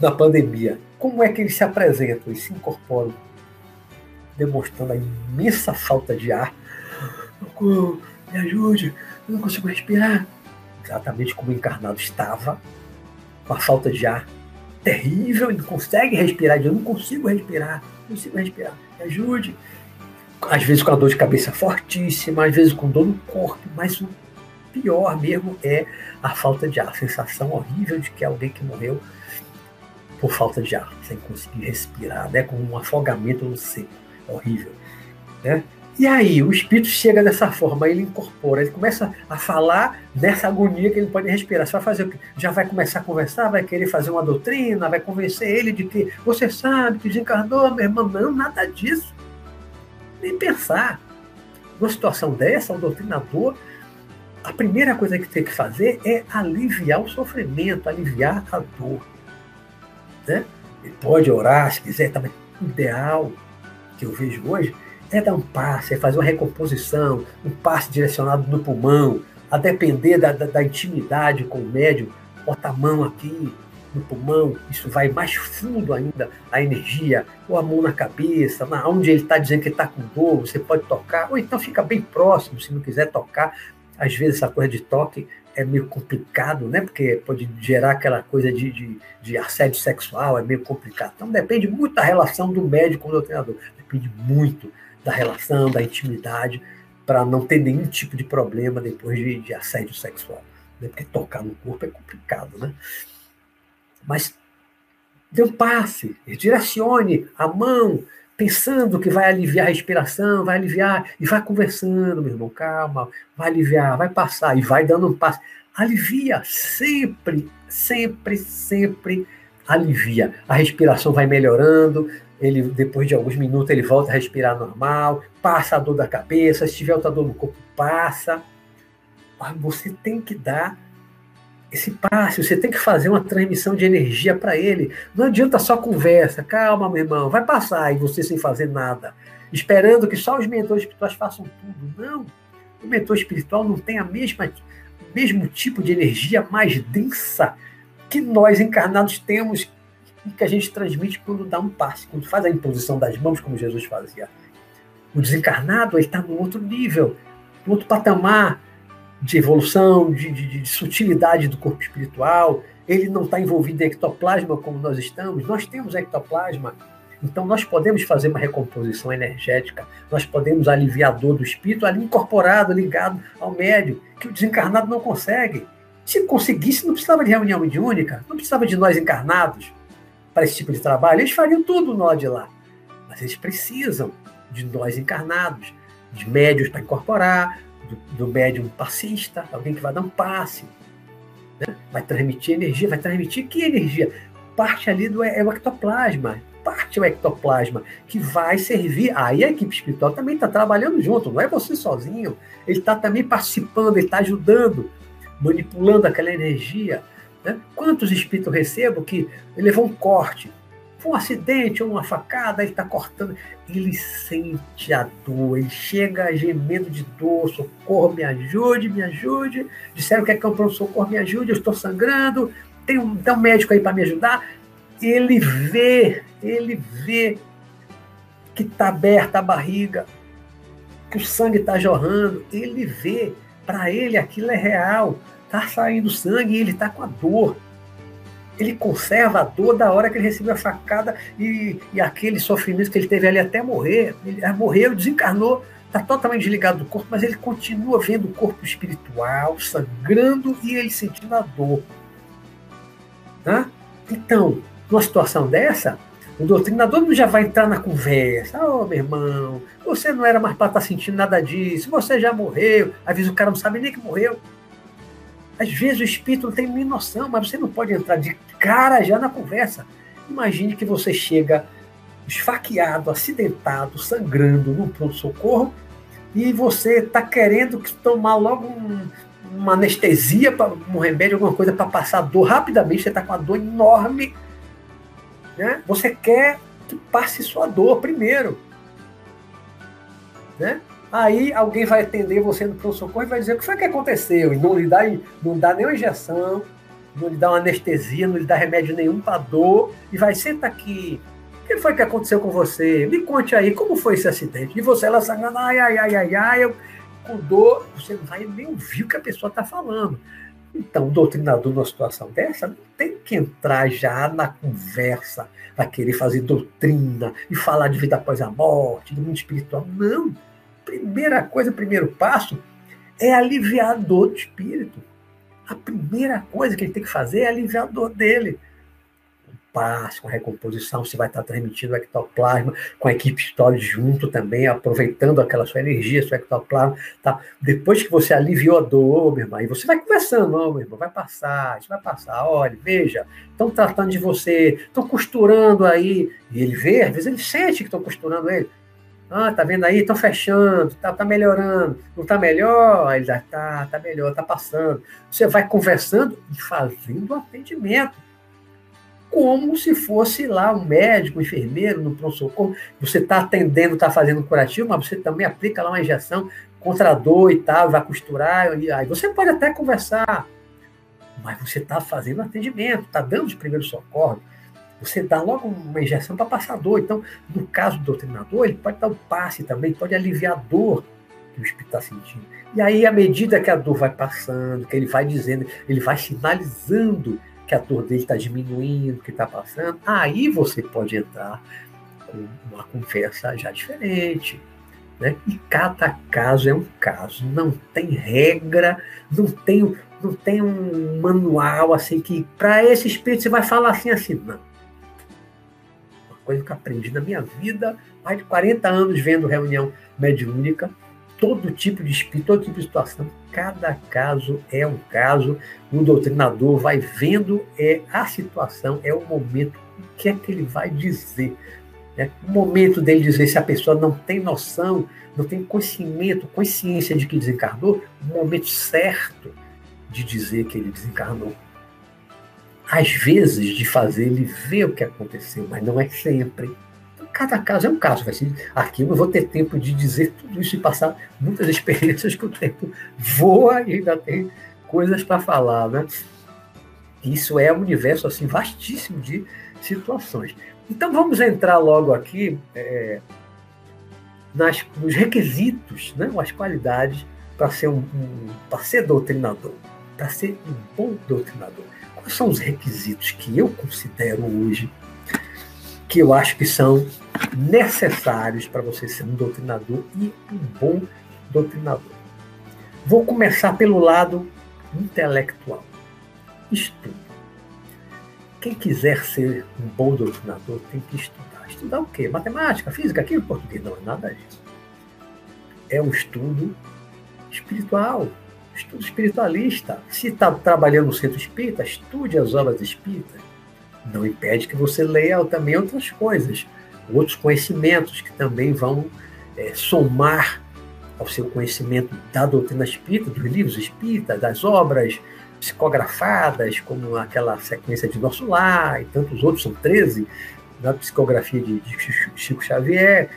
na pandemia. Como é que eles se apresentam? Eles se incorporam, demonstrando a imensa falta de ar. Me ajude, eu não consigo respirar. Exatamente como o encarnado estava, com a falta de ar terrível, não consegue respirar. Eu não consigo respirar, não consigo respirar. Me ajude. Às vezes com a dor de cabeça fortíssima, às vezes com dor no corpo, mas o pior mesmo é a falta de ar, a sensação horrível de que alguém que morreu por falta de ar, sem conseguir respirar, né? como um afogamento no seco. Horrível. Né? E aí, o espírito chega dessa forma, ele incorpora, ele começa a falar nessa agonia que ele pode respirar. Você vai fazer o quê? Já vai começar a conversar, vai querer fazer uma doutrina, vai convencer ele de que você sabe que desencarnou, meu irmão. Não, nada disso. Nem pensar. Numa situação dessa, o doutrinador, a primeira coisa que tem que fazer é aliviar o sofrimento, aliviar a dor. Né? Ele pode orar se quiser, também. O ideal que eu vejo hoje é dar um passe, é fazer uma recomposição, um passe direcionado no pulmão, a depender da, da, da intimidade com o médium, bota a mão aqui no pulmão, isso vai mais fundo ainda a energia, ou a mão na cabeça, na, onde ele está dizendo que está com dor, você pode tocar, ou então fica bem próximo, se não quiser tocar. Às vezes essa coisa de toque é meio complicado, né? Porque pode gerar aquela coisa de, de, de, assédio sexual, é meio complicado. Então depende muito da relação do médico com o treinador. Depende muito da relação, da intimidade, para não ter nenhum tipo de problema depois de, de assédio sexual. Né? Porque tocar no corpo é complicado, né? Mas dê um passe, direcione a mão, pensando que vai aliviar a respiração, vai aliviar, e vai conversando, meu irmão, calma, vai aliviar, vai passar, e vai dando um passo. Alivia, sempre, sempre, sempre alivia. A respiração vai melhorando, ele depois de alguns minutos ele volta a respirar normal, passa a dor da cabeça, se tiver outra dor no corpo, passa. Mas você tem que dar esse passe, você tem que fazer uma transmissão de energia para ele. Não adianta só conversa, calma, meu irmão, vai passar e você sem fazer nada, esperando que só os mentores espirituais façam tudo. Não. O mentor espiritual não tem a mesma, mesmo tipo de energia mais densa que nós encarnados temos e que a gente transmite quando dá um passe, quando faz a imposição das mãos, como Jesus fazia. O desencarnado está no outro nível, no outro patamar de evolução, de, de, de sutilidade do corpo espiritual. Ele não está envolvido em ectoplasma como nós estamos. Nós temos ectoplasma. Então, nós podemos fazer uma recomposição energética, nós podemos aliviar a dor do espírito ali incorporado, ligado ao médio, que o desencarnado não consegue. Se conseguisse, não precisava de reunião mediúnica, não precisava de nós encarnados para esse tipo de trabalho. Eles fariam tudo nós de lá. Mas eles precisam de nós encarnados, de médios para incorporar, do, do médium passista, alguém que vai dar um passe, né? vai transmitir energia, vai transmitir que energia? Parte ali do é o ectoplasma, parte é o ectoplasma, que vai servir. Aí a equipe espiritual também está trabalhando junto, não é você sozinho. Ele está também participando, ele está ajudando, manipulando aquela energia. Né? Quantos espíritos recebo que levou um corte? Foi um acidente ou uma facada, ele está cortando. Ele sente a dor, ele chega gemendo de dor, socorro, me ajude, me ajude. Disseram que é campo socorro, me ajude, eu estou sangrando, tem um, tem um médico aí para me ajudar. Ele vê, ele vê que está aberta a barriga, que o sangue está jorrando, ele vê, para ele aquilo é real, está saindo sangue e ele está com a dor ele conserva a dor da hora que ele recebeu a facada e, e aquele sofrimento que ele teve ali até morrer. Ele morreu, desencarnou, está totalmente desligado do corpo, mas ele continua vendo o corpo espiritual sangrando e ele sentindo a dor. Tá? Então, numa situação dessa, o doutrinador já vai entrar na conversa. Ô, oh, meu irmão, você não era mais para estar tá sentindo nada disso, você já morreu. Às vezes o cara não sabe nem que morreu. Às vezes o espírito não tem nem noção, mas você não pode entrar de cara já na conversa. Imagine que você chega esfaqueado, acidentado, sangrando no pronto-socorro e você está querendo tomar logo um, uma anestesia, um remédio, alguma coisa para passar a dor rapidamente, você está com uma dor enorme. Né? Você quer que passe sua dor primeiro. Né? Aí alguém vai atender você no pronto-socorro e vai dizer o que foi que aconteceu. E não lhe dá, não dá nenhuma injeção, não lhe dá uma anestesia, não lhe dá remédio nenhum para dor. E vai, senta aqui. O que foi que aconteceu com você? Me conte aí, como foi esse acidente? E você, ela sangrando, ai, ai, ai, ai, ai, eu, com dor. Você não vai nem ouvir o que a pessoa está falando. Então, o doutrinador, numa situação dessa, não tem que entrar já na conversa, a querer fazer doutrina e falar de vida após a morte, do mundo espiritual. Não primeira coisa, primeiro passo é aliviar a dor do espírito. A primeira coisa que ele tem que fazer é aliviar a dor dele. Com passo, com recomposição, você vai estar transmitindo o ectoplasma, com a equipe histórica junto também, aproveitando aquela sua energia, seu ectoplasma. Tá? Depois que você aliviou a dor, meu irmão, e você vai conversando, não, meu irmão, vai passar, isso vai passar, olha, veja, estão tratando de você, estão costurando aí. E ele vê, às vezes ele sente que estão costurando ele. Ah, tá vendo aí? Estão fechando, tá, tá melhorando. Não tá melhor? Ele já tá, tá melhor, tá passando. Você vai conversando e fazendo atendimento. Como se fosse lá um médico, um enfermeiro no pronto-socorro. Você está atendendo, está fazendo curativo, mas você também aplica lá uma injeção contra a dor e tal, vai costurar. E aí você pode até conversar, mas você está fazendo atendimento, está dando os primeiros socorros você dá logo uma injeção para passar dor. Então, no caso do doutrinador, ele pode dar um passe também, pode aliviar a dor que o espírito está sentindo. E aí, à medida que a dor vai passando, que ele vai dizendo, ele vai sinalizando que a dor dele está diminuindo, que está passando, aí você pode entrar com uma conversa já diferente. Né? E cada caso é um caso, não tem regra, não tem, não tem um manual assim que para esse espírito você vai falar assim assim, não coisa que eu aprendi na minha vida, mais de 40 anos vendo reunião mediúnica, todo tipo de espírito, todo tipo de situação. Cada caso é um caso. O doutrinador vai vendo é a situação, é o momento, o que é que ele vai dizer. Né? O momento dele dizer se a pessoa não tem noção, não tem conhecimento, consciência de que desencarnou, o momento certo de dizer que ele desencarnou às vezes, de fazer ele ver o que aconteceu, mas não é sempre. Então, cada caso é um caso. Vai ser, aqui eu não vou ter tempo de dizer tudo isso e passar muitas experiências que o tempo voa e ainda tem coisas para falar, né? Isso é um universo assim vastíssimo de situações. Então vamos entrar logo aqui é, nas, nos requisitos, né, as qualidades para ser um, um para ser doutrinador, para ser um bom doutrinador. Quais são os requisitos que eu considero hoje que eu acho que são necessários para você ser um doutrinador e um bom doutrinador? Vou começar pelo lado intelectual. Estudo. Quem quiser ser um bom doutrinador tem que estudar. Estudar o quê? Matemática, física, aqui em português não é nada disso. É um estudo espiritual, estudo espiritualista. Se está trabalhando no centro espírita, estude as obras espíritas. Não impede que você leia também outras coisas, outros conhecimentos que também vão é, somar ao seu conhecimento da doutrina espírita, dos livros espíritas, das obras psicografadas, como aquela sequência de Nosso Lar e tantos outros, são 13 na psicografia de, de Chico Xavier.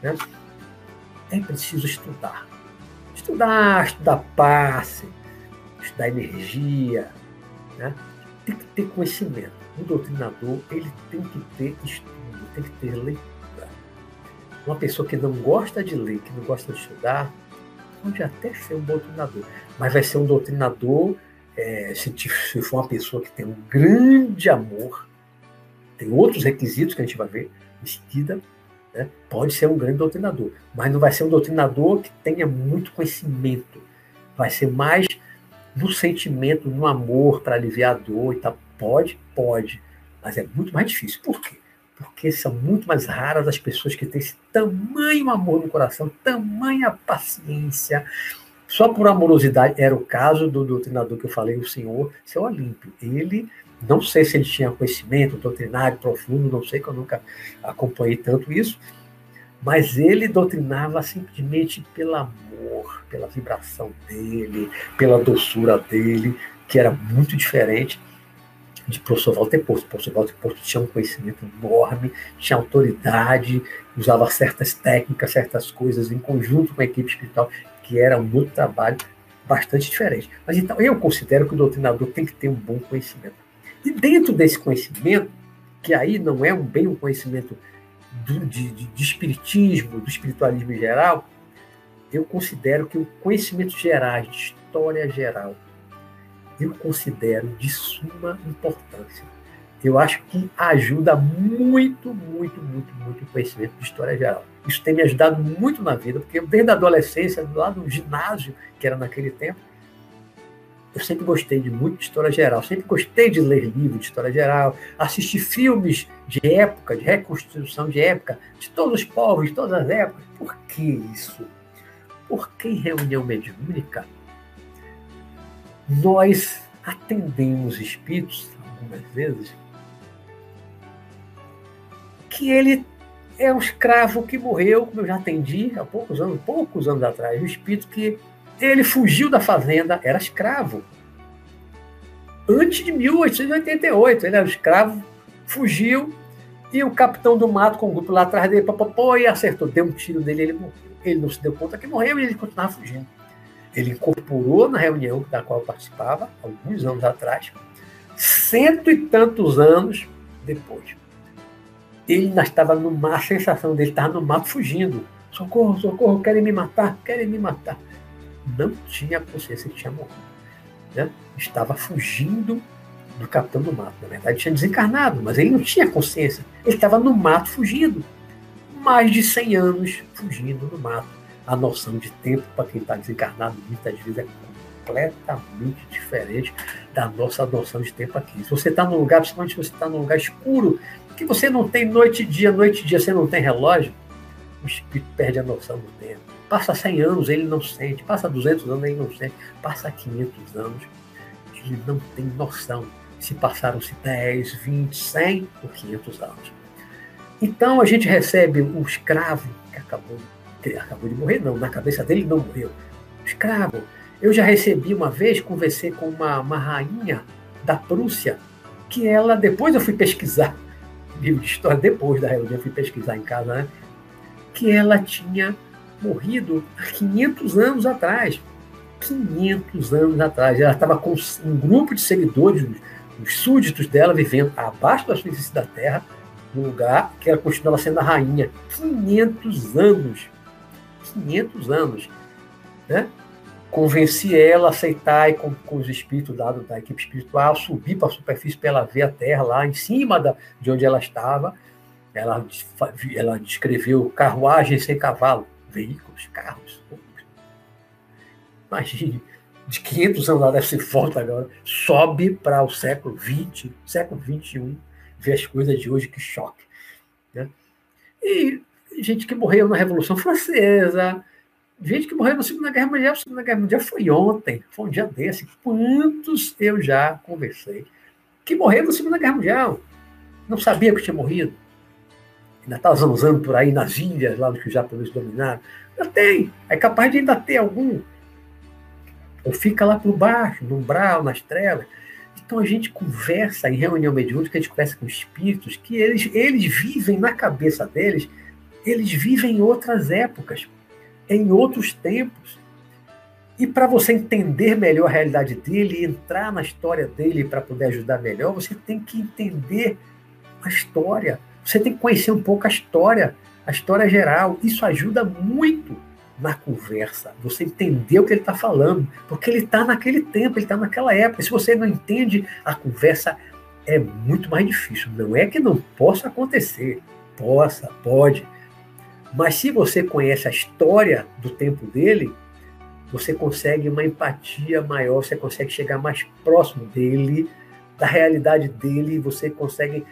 Né? É preciso estudar. Estudar, estudar passe, estudar energia. Né? Tem que ter conhecimento. O doutrinador ele tem que ter estudo, tem que ter leitura. Uma pessoa que não gosta de ler, que não gosta de estudar, pode até ser um doutrinador, mas vai ser um doutrinador é, se, se for uma pessoa que tem um grande amor, tem outros requisitos que a gente vai ver em seguida, né? pode ser um grande doutrinador, mas não vai ser um doutrinador que tenha muito conhecimento, vai ser mais no sentimento, no amor para aliviar a dor e tal. Pode, pode, mas é muito mais difícil. Por quê? Porque são muito mais raras as pessoas que têm esse tamanho amor no coração, tamanha paciência, só por amorosidade, era o caso do doutrinador que eu falei, o senhor seu Olímpio. Ele, não sei se ele tinha conhecimento doutrinário profundo, não sei que eu nunca acompanhei tanto isso, mas ele doutrinava simplesmente pelo amor, pela vibração dele, pela doçura dele, que era muito diferente de professor Walter Posto. O professor Walter Posto tinha um conhecimento enorme, tinha autoridade, usava certas técnicas, certas coisas em conjunto com a equipe espiritual que era um outro trabalho bastante diferente. Mas então eu considero que o doutrinador tem que ter um bom conhecimento. E dentro desse conhecimento, que aí não é um bem um conhecimento do, de, de, de espiritismo, do espiritualismo em geral, eu considero que o conhecimento geral, de história geral, eu considero de suma importância eu acho que ajuda muito, muito, muito, muito o conhecimento de história geral. Isso tem me ajudado muito na vida, porque desde a adolescência, lá no ginásio, que era naquele tempo, eu sempre gostei de muito de história geral, sempre gostei de ler livros de história geral, assistir filmes de época, de reconstrução de época, de todos os povos, de todas as épocas. Por que isso? Porque em reunião mediúnica nós atendemos espíritos, algumas vezes, que ele é um escravo que morreu, como eu já atendi há poucos anos, poucos anos atrás, um espírito que ele fugiu da fazenda, era escravo. Antes de 1888, ele era escravo, fugiu, e o capitão do mato com o grupo lá atrás dele, papapô, e acertou, deu um tiro nele, ele morreu. Ele não se deu conta que morreu e ele continuava fugindo. Ele incorporou na reunião da qual eu participava, alguns anos atrás, cento e tantos anos depois ele ainda estava no mar, a sensação dele estava no mato fugindo. Socorro, socorro, querem me matar, querem me matar. Não tinha consciência que tinha morrido. Né? Estava fugindo do capitão do mato. Na verdade, tinha desencarnado, mas ele não tinha consciência. Ele estava no mato fugindo. Mais de 100 anos fugindo no mato. A noção de tempo, para quem está desencarnado, muitas vezes é completamente diferente da nossa noção de tempo aqui. Se você está num lugar, principalmente se você está num lugar escuro, que você não tem noite e dia, noite e dia, você não tem relógio, o espírito perde a noção do tempo. Passa 100 anos, ele não sente. Passa 200 anos, ele não sente. Passa 500 anos, ele não tem noção se passaram-se 10, 20, 100 ou 500 anos. Então a gente recebe o escravo que acabou, que acabou de morrer, não, na cabeça dele não morreu. Escravo. Eu já recebi uma vez, conversei com uma, uma rainha da Prússia, que ela, depois eu fui pesquisar, livro de história depois da reunião, fui pesquisar em casa, né? Que ela tinha morrido há 500 anos atrás. 500 anos atrás. Ela estava com um grupo de seguidores, os súditos dela, vivendo abaixo da superfície da Terra, no lugar que ela continuava sendo a rainha. 500 anos. 500 anos. Né? convenci ela a aceitar e com, com os espíritos da, da equipe espiritual, subir para a superfície para ela ver a terra lá em cima da, de onde ela estava. Ela, ela descreveu carruagem sem cavalo, veículos, carros. Imagine, de 500 anos lá ser forte agora, sobe para o século XX, século XXI, ver as coisas de hoje, que choque. Né? E gente que morreu na Revolução Francesa, gente que morreu na Segunda Guerra Mundial. A Segunda Guerra Mundial foi ontem, foi um dia desse. Quantos eu já conversei que morreram na Segunda Guerra Mundial? Não sabia que tinha morrido. Ainda estava zanzando por aí nas ilhas, lá que os japoneses dominaram. Já tem. É capaz de ainda ter algum. Ou fica lá por baixo, no umbral, nas trevas. Então a gente conversa em reunião mediúnica, a gente conversa com espíritos que eles, eles vivem na cabeça deles, eles vivem em outras épocas, em outros tempos. E para você entender melhor a realidade dele, entrar na história dele para poder ajudar melhor, você tem que entender a história. Você tem que conhecer um pouco a história, a história geral. Isso ajuda muito na conversa, você entender o que ele está falando, porque ele está naquele tempo, ele está naquela época. Se você não entende, a conversa é muito mais difícil. Não é que não possa acontecer, possa, pode. Mas se você conhece a história do tempo dele, você consegue uma empatia maior, você consegue chegar mais próximo dele, da realidade dele, você consegue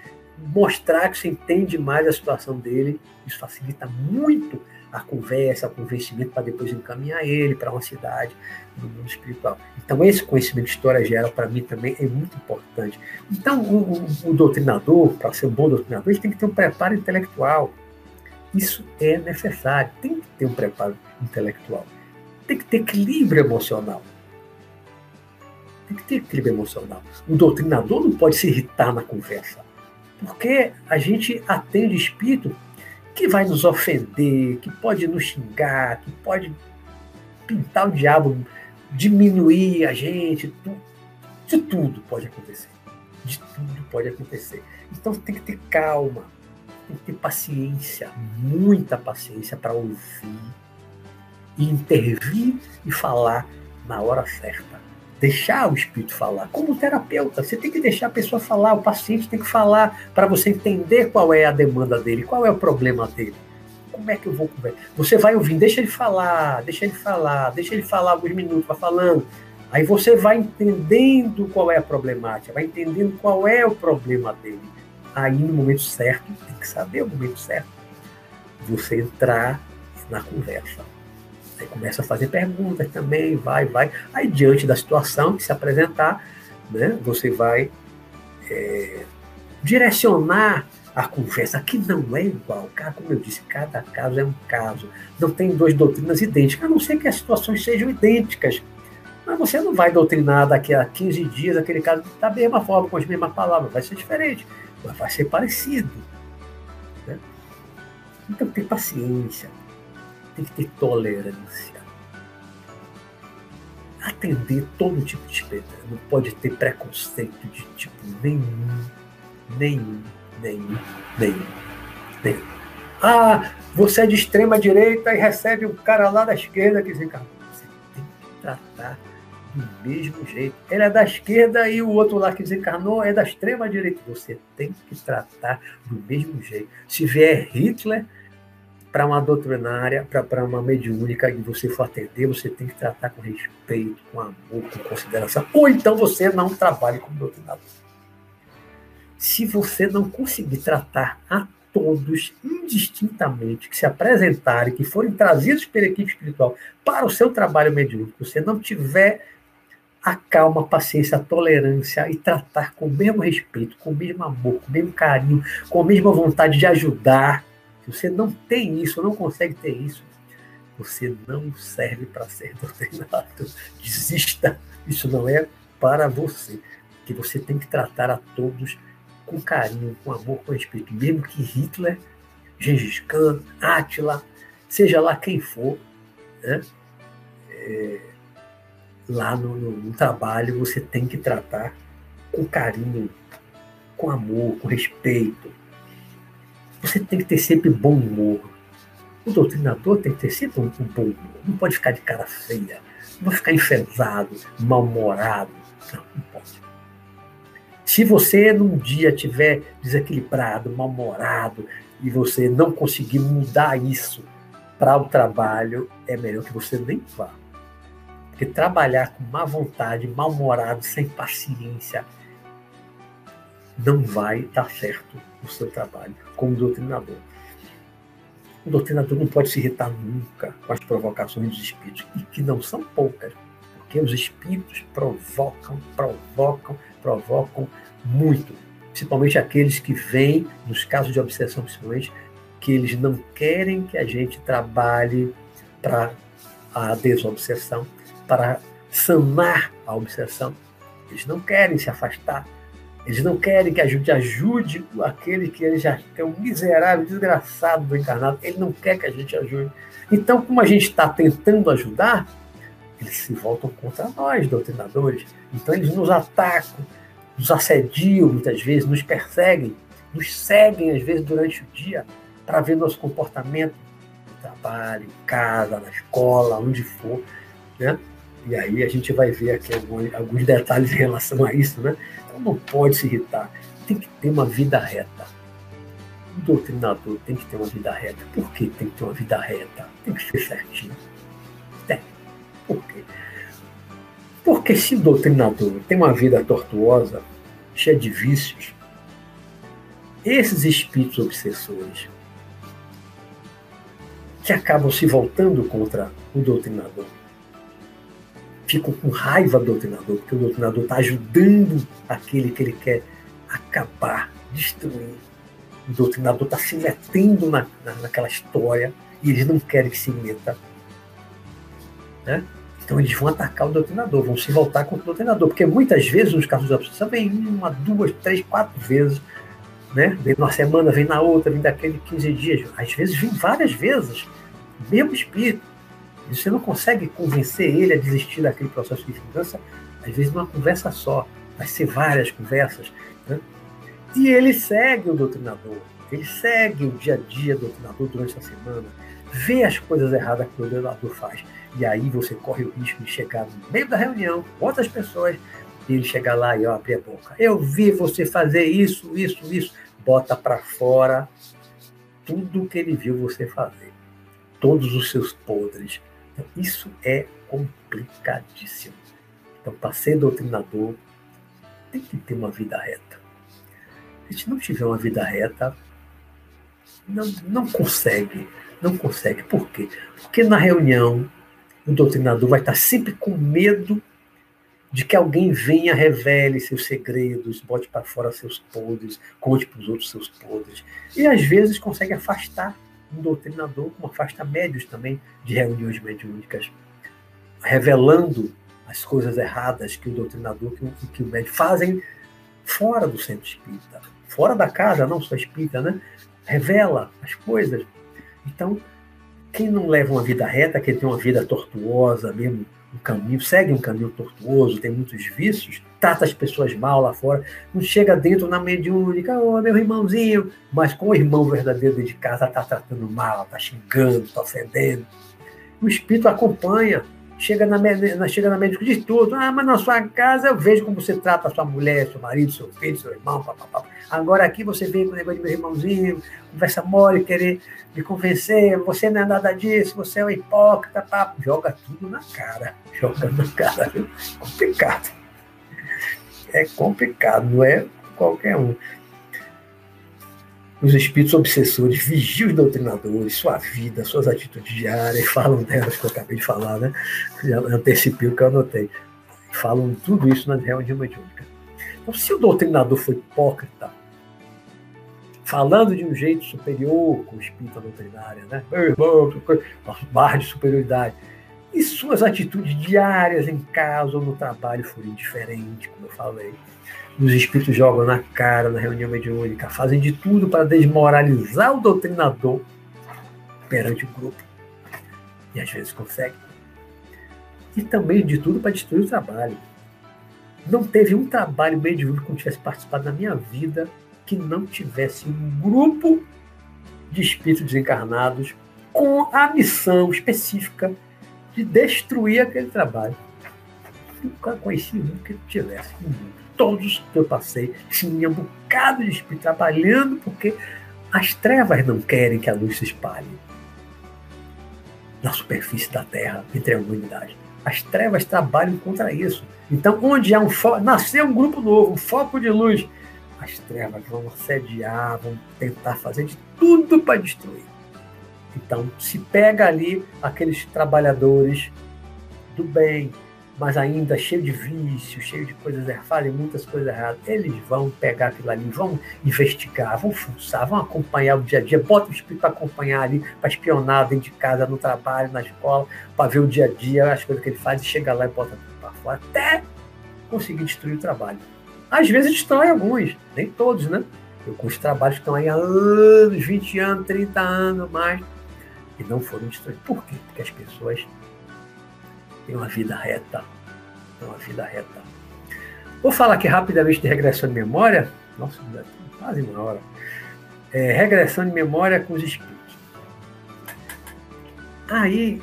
mostrar que você entende mais a situação dele. Isso facilita muito a conversa, o convencimento para depois encaminhar ele para uma cidade no mundo espiritual. Então, esse conhecimento de história geral, para mim, também é muito importante. Então, o, o, o doutrinador, para ser um bom doutrinador, ele tem que ter um preparo intelectual. Isso é necessário, tem que ter um preparo intelectual. Tem que ter equilíbrio emocional. Tem que ter equilíbrio emocional. O doutrinador não pode se irritar na conversa, porque a gente atende espírito que vai nos ofender, que pode nos xingar, que pode pintar o diabo, diminuir a gente, de tudo pode acontecer. De tudo pode acontecer. Então tem que ter calma, tem que ter paciência, muita paciência para ouvir e intervir e falar na hora certa deixar o espírito falar. Como terapeuta, você tem que deixar a pessoa falar, o paciente tem que falar para você entender qual é a demanda dele, qual é o problema dele. Como é que eu vou conversar? Você vai ouvindo, deixa ele falar, deixa ele falar, deixa ele falar alguns minutos, vai falando. Aí você vai entendendo qual é a problemática, vai entendendo qual é o problema dele. Aí no momento certo, tem que saber o momento certo, você entrar na conversa. Aí começa a fazer perguntas também, vai, vai. Aí, diante da situação que se apresentar, né, você vai é, direcionar a conversa, que não é igual. Como eu disse, cada caso é um caso. Não tem duas doutrinas idênticas, a não ser que as situações sejam idênticas. Mas você não vai doutrinar daqui a 15 dias aquele caso da mesma forma, com as mesmas palavras. Vai ser diferente, mas vai ser parecido. Né? Então, tem paciência tem que ter tolerância. Atender todo tipo de experiência. Não pode ter preconceito de tipo nenhum, nenhum, nenhum, nenhum, nenhum. Ah, você é de extrema direita e recebe um cara lá da esquerda que desencarnou. Você tem que tratar do mesmo jeito. Ele é da esquerda e o outro lá que desencarnou é da extrema direita. Você tem que tratar do mesmo jeito. Se vier Hitler, para uma doutrinária, para uma mediúnica, e você for atender, você tem que tratar com respeito, com amor, com consideração. Ou então você não trabalhe como doutrinador. Se você não conseguir tratar a todos indistintamente que se apresentarem, que forem trazidos pela equipe espiritual para o seu trabalho mediúnico, você não tiver a calma, a paciência, a tolerância e tratar com o mesmo respeito, com o mesmo amor, com o mesmo carinho, com a mesma vontade de ajudar, você não tem isso, não consegue ter isso, você não serve para ser doutrinado. Desista. Isso não é para você. Que você tem que tratar a todos com carinho, com amor, com respeito. Mesmo que Hitler, Gengis Khan, Átila, seja lá quem for, né? É, lá no, no, no trabalho você tem que tratar com carinho, com amor, com respeito, você tem que ter sempre bom humor. O doutrinador tem que ter sempre um, bom humor. Não pode ficar de cara feia. Não pode ficar enfesado, mal-humorado. Não, não pode. Se você num dia tiver desequilibrado, mal-humorado, e você não conseguir mudar isso para o trabalho, é melhor que você nem vá. Porque trabalhar com má vontade, mal-humorado, sem paciência, não vai dar certo o seu trabalho como doutrinador. O doutrinador não pode se irritar nunca com as provocações dos espíritos, e que não são poucas, porque os espíritos provocam, provocam, provocam muito. Principalmente aqueles que vêm, nos casos de obsessão, principalmente, que eles não querem que a gente trabalhe para a desobsessão, para sanar a obsessão, Eles não querem se afastar. Eles não querem que a gente ajude aquele que ele já é um miserável, desgraçado do encarnado. Ele não quer que a gente ajude. Então, como a gente está tentando ajudar, eles se voltam contra nós, doutrinadores. Então, eles nos atacam, nos assediam muitas vezes, nos perseguem, nos seguem às vezes durante o dia para ver nosso comportamento no trabalho, em casa, na escola, onde for. Né? E aí a gente vai ver aqui alguns, detalhes em relação a isso. Né? Não pode se irritar. Tem que ter uma vida reta. O doutrinador tem que ter uma vida reta. Por que tem que ter uma vida reta? Tem que ser certinho. Tem. Por quê? Porque se o doutrinador tem uma vida tortuosa, cheia de vícios, esses espíritos obsessores que acabam se voltando contra o doutrinador, ficam com raiva do doutrinador, porque o doutrinador está ajudando aquele que ele quer acabar, destruir. O doutrinador está se metendo na, na, naquela história e eles não querem que se meta. Né? Então eles vão atacar o doutrinador, vão se voltar contra o doutrinador, porque muitas vezes nos casos da obsessão vem uma, duas, três, quatro vezes, né? Vem numa semana, vem na outra, vem daquele 15 dias, às vezes vem várias vezes, mesmo espírito. E você não consegue convencer ele a desistir daquele processo de vingança, às vezes numa conversa só, vai ser várias conversas. Né? E ele segue o doutrinador, ele segue o dia a dia do doutrinador durante a semana, vê as coisas erradas que o doutrinador faz. E aí você corre o risco de chegar no meio da reunião com outras pessoas e ele chegar lá e abrir a boca. Eu vi você fazer isso, isso, isso. Bota para fora tudo que ele viu você fazer. Todos os seus podres, então, isso é complicadíssimo. Então, para ser doutrinador, tem que ter uma vida reta. Se a gente não tiver uma vida reta, não, não consegue. Não consegue. Por quê? Porque na reunião, o doutrinador vai estar sempre com medo de que alguém venha, revele seus segredos, bote para fora seus podres, conte para os outros seus podres. E às vezes consegue afastar um doutrinador, como afasta médios também de reuniões mediúnicas, revelando as coisas erradas que o doutrinador, que o, que o médio fazem fora do centro espírita, fora da casa, não só espírita, né? Revela as coisas. Então, quem não leva uma vida reta, quem tem uma vida tortuosa mesmo, um caminho, segue um caminho tortuoso, tem muitos vícios, trata as pessoas mal lá fora, não chega dentro na mediúnica, ô oh, meu irmãozinho, mas com o irmão verdadeiro dentro de casa está tratando mal, está xingando, está ofendendo. O espírito acompanha, chega na, na, chega na médica diz tudo. Ah, mas na sua casa eu vejo como você trata a sua mulher, seu marido, seu filho, seu irmão, papapá. Agora aqui você vem com o negócio de meu irmãozinho, conversa mole, querer me convencer, você não é nada disso, você é um hipócrita, papo. Joga tudo na cara. Joga na cara, viu? Complicado. É complicado, não é qualquer um os espíritos obsessores vigiam os doutrinadores, sua vida, suas atitudes diárias, falam delas que eu acabei de falar, né? Já antecipei o que eu anotei. Falam tudo isso na reunião mediúnica. Então, se o doutrinador foi hipócrita, falando de um jeito superior com o espírito doutrinária, né? Meu irmão, barra de superioridade, e suas atitudes diárias em casa ou no trabalho forem diferentes, como eu falei, os espíritos jogam na cara na reunião mediúnica, fazem de tudo para desmoralizar o doutrinador perante o grupo. E às vezes conseguem. E também de tudo para destruir o trabalho. Não teve um trabalho mediúnico que eu tivesse participado na minha vida que não tivesse um grupo de espíritos desencarnados com a missão específica de destruir aquele trabalho. Nunca conheci um que tivesse no mundo todos que eu passei tinha um bocado de espírito trabalhando porque as trevas não querem que a luz se espalhe na superfície da Terra, entre a humanidade. As trevas trabalham contra isso. Então, onde há um foco, nasceu um grupo novo, um foco de luz, as trevas vão assediar, vão tentar fazer de tudo para destruir. Então, se pega ali aqueles trabalhadores do bem, mas ainda cheio de vícios, cheio de coisas erradas, fazem muitas coisas erradas, eles vão pegar aquilo ali, vão investigar, vão fuçar, vão acompanhar o dia a dia, bota o espírito para acompanhar ali, para espionar dentro de casa, no trabalho, na escola, para ver o dia a dia, as coisas que ele faz, e chega lá e bota tudo para fora, até conseguir destruir o trabalho. Às vezes destrói alguns, nem todos, né? Eu com os trabalhos que estão aí há anos, 20 anos, 30 anos mais, e não foram destruídos. Por quê? Porque as pessoas têm uma vida reta. Uma vida reta. Vou falar aqui rapidamente de regressão de memória. Nossa, quase uma hora. É, regressão de memória com os espíritos. Aí,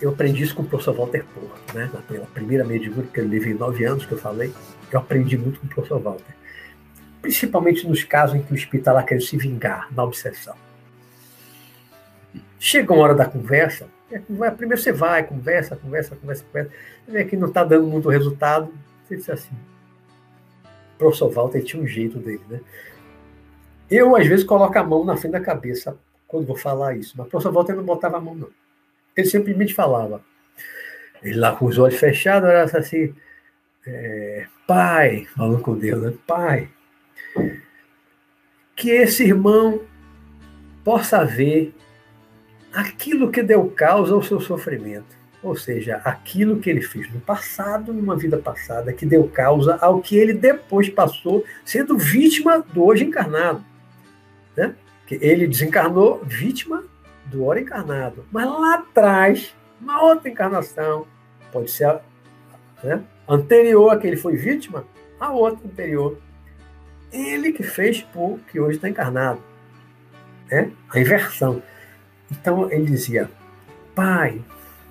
eu aprendi isso com o professor Walter Porto, né? Na primeira mediúnica que eu levei nove anos, que eu falei, eu aprendi muito com o professor Walter. Principalmente nos casos em que o espírito está lá querendo se vingar, na obsessão. Chega uma hora da conversa, primeiro você vai, conversa, conversa, conversa, conversa, você vê que não está dando muito resultado, você diz assim. O professor Walter tinha um jeito dele, né? Eu, às vezes, coloco a mão na frente da cabeça quando vou falar isso, mas o professor Walter não botava a mão, não. Ele simplesmente falava. Ele lá com os olhos fechados, era assim, é, pai, falando com Deus, né? pai, que esse irmão possa ver aquilo que deu causa ao seu sofrimento. Ou seja, aquilo que ele fez no passado, numa vida passada, que deu causa ao que ele depois passou, sendo vítima do hoje encarnado. Né? Que ele desencarnou vítima do hora encarnado. Mas lá atrás, uma outra encarnação, pode ser né, anterior a que ele foi vítima, a outra anterior. Ele que fez por que hoje está encarnado. Né? A inversão. Então ele dizia: Pai,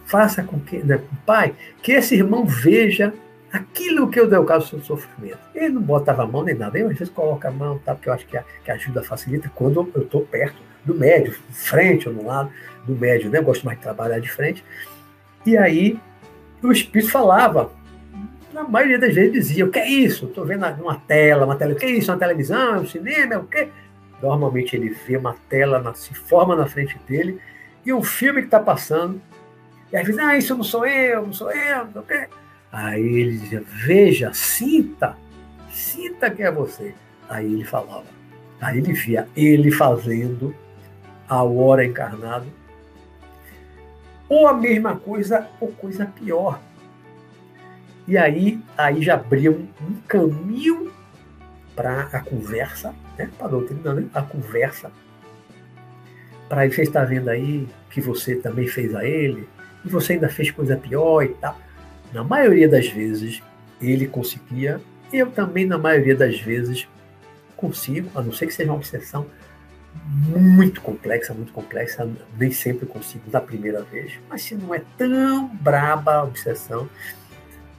faça com que, né, Pai, que esse irmão veja aquilo que eu dei o caso do seu sofrimento. Ele não botava a mão nem nada, eu às vezes coloco a mão, tá, porque eu acho que a, que ajuda facilita quando eu estou perto do médio, frente ou no lado do médio, né? Eu gosto mais de trabalhar de frente. E aí o espírito falava, na maioria das vezes dizia, o que é isso? Estou vendo uma tela, uma tela, o que é isso? Uma televisão, é um cinema, é o quê? Normalmente ele vê uma tela, se forma na frente dele, e um filme que está passando, e às vezes, ah, isso não sou eu, não sou eu, não o quê. Aí ele dizia, veja, sinta, sinta que é você. Aí ele falava, aí ele via ele fazendo a hora encarnado, ou a mesma coisa, ou coisa pior. E aí, aí já abriu um caminho para a conversa, né? para a doutrina, a conversa. Para ele, você está vendo aí que você também fez a ele, e você ainda fez coisa pior e tal. Na maioria das vezes, ele conseguia, eu também, na maioria das vezes, consigo, a não ser que seja uma obsessão, muito complexa, muito complexa, nem sempre consigo da primeira vez, mas se não é tão braba a obsessão,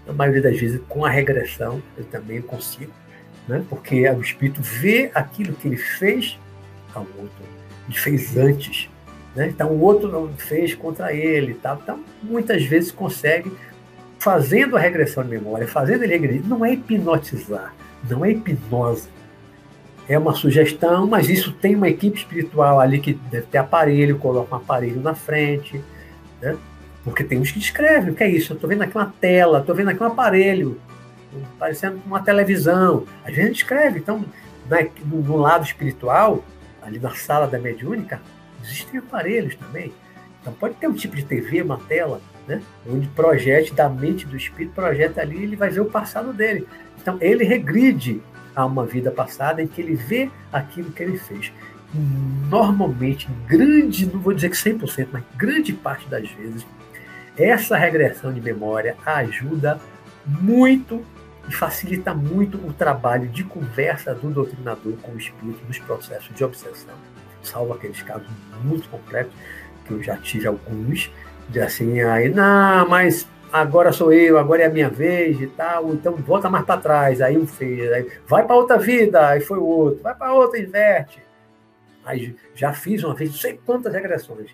na maioria das vezes com a regressão eu também consigo, né? porque o espírito vê aquilo que ele fez ao outro, ele fez antes, né? então o outro não fez contra ele, tá? então muitas vezes consegue, fazendo a regressão de memória, fazendo ele regredir, não é hipnotizar, não é hipnose, é uma sugestão, mas isso tem uma equipe espiritual ali que deve ter aparelho, coloca um aparelho na frente, né? Porque tem uns que escrevem, o que é isso? Eu estou vendo aqui uma tela, estou vendo aqui um aparelho, parecendo uma televisão. A gente escreve, então, né, no, no lado espiritual, ali na sala da mediúnica, existem aparelhos também. Então pode ter um tipo de TV, uma tela, né? Onde projete da mente do espírito, projeta ali, ele vai ver o passado dele. Então ele regride a uma vida passada em que ele vê aquilo que ele fez. Normalmente, grande, não vou dizer que 100%, mas grande parte das vezes, essa regressão de memória ajuda muito e facilita muito o trabalho de conversa do doutrinador com o espírito nos processos de obsessão, salvo aqueles casos muito complexos, que eu já tive alguns, de assim, aí, não, mas agora sou eu, agora é a minha vez e tal, então volta mais para trás, aí um fez, aí vai para outra vida, aí foi o outro, vai para outra, inverte. Aí já fiz uma vez, não sei quantas regressões.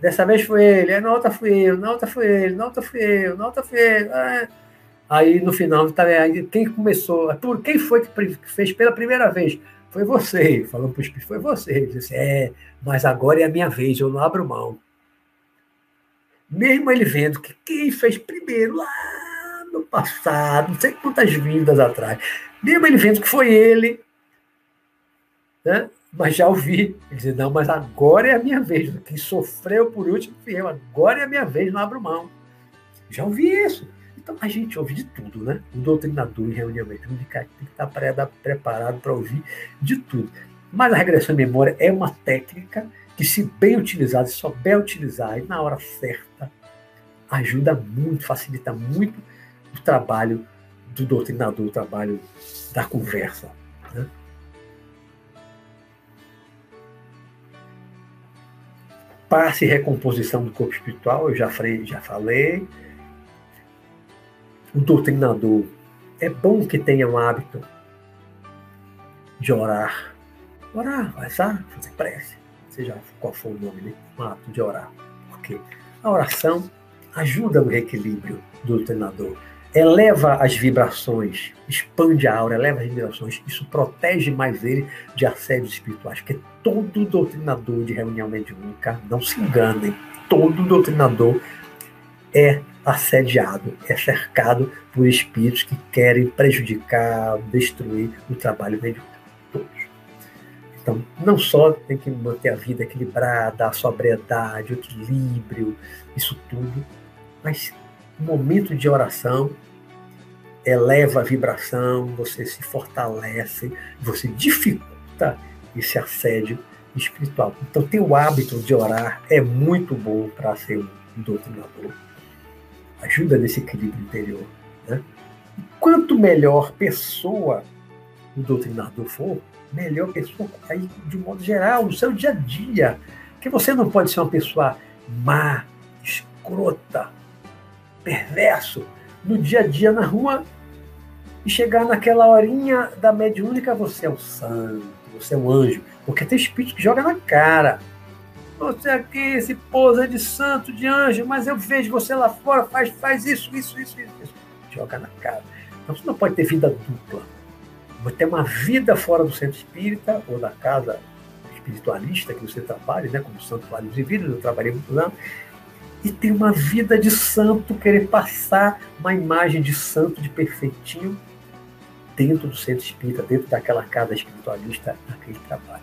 Dessa vez foi ele, na outra fui eu, na outra foi ele, na outra fui eu, na outra foi ele. É. Aí no final, tá, quem começou, por quem foi que fez pela primeira vez? Foi você, falando para o espírito, foi você. Ele disse, é, mas agora é a minha vez, eu não abro mão. Mesmo ele vendo que quem fez primeiro lá no passado, não sei quantas vindas atrás, mesmo ele vendo que foi ele, né? mas já ouvi, ele diz, não, mas agora é a minha vez, quem sofreu por último eu, agora é a minha vez, não abro mão. Já ouvi isso. Então a gente ouve de tudo, né? O doutrinador em reunião mediúnica tem que estar preparado para ouvir de tudo. Mas a regressão de memória é uma técnica que, se bem utilizada, se souber utilizar e na hora certa, ajuda muito, facilita muito o trabalho do doutrinador, o trabalho da conversa. Né? Passe e recomposição do corpo espiritual, eu já já falei. O doutrinador é bom que tenha um hábito de orar. Orar, rezar, fazer prece, seja qual for o nome, né? um hábito de orar. Porque a oração ajuda no reequilíbrio do doutrinador eleva as vibrações, expande a aura, eleva as vibrações. Isso protege mais ele de assédios espirituais, porque todo doutrinador de reunião mediúnica, não se enganem, todo doutrinador é assediado, é cercado por espíritos que querem prejudicar, destruir o trabalho mediúnico. Todos. Então, não só tem que manter a vida equilibrada, a sobriedade, o equilíbrio, isso tudo, mas um momento de oração eleva a vibração, você se fortalece, você dificulta esse assédio espiritual. Então, ter o hábito de orar é muito bom para ser um doutrinador. Ajuda nesse equilíbrio interior. Né? E quanto melhor pessoa o doutrinador for, melhor pessoa aí, de modo geral, no seu dia a dia. Porque você não pode ser uma pessoa má, escrota, perverso no dia a dia na rua e chegar naquela horinha da mediúnica, você é um santo, você é um anjo, porque tem espírito que joga na cara. Você aqui, esse posa de santo, de anjo, mas eu vejo você lá fora, faz, faz isso, isso, isso, isso. Joga na cara. Então você não pode ter vida dupla. Você ter uma vida fora do centro espírita ou da casa espiritualista que você trabalha, né, como santo vários e vidas, eu trabalhei muito lá, e ter uma vida de santo, querer passar uma imagem de santo, de perfeitinho, dentro do centro espírita, dentro daquela casa espiritualista, naquele trabalho.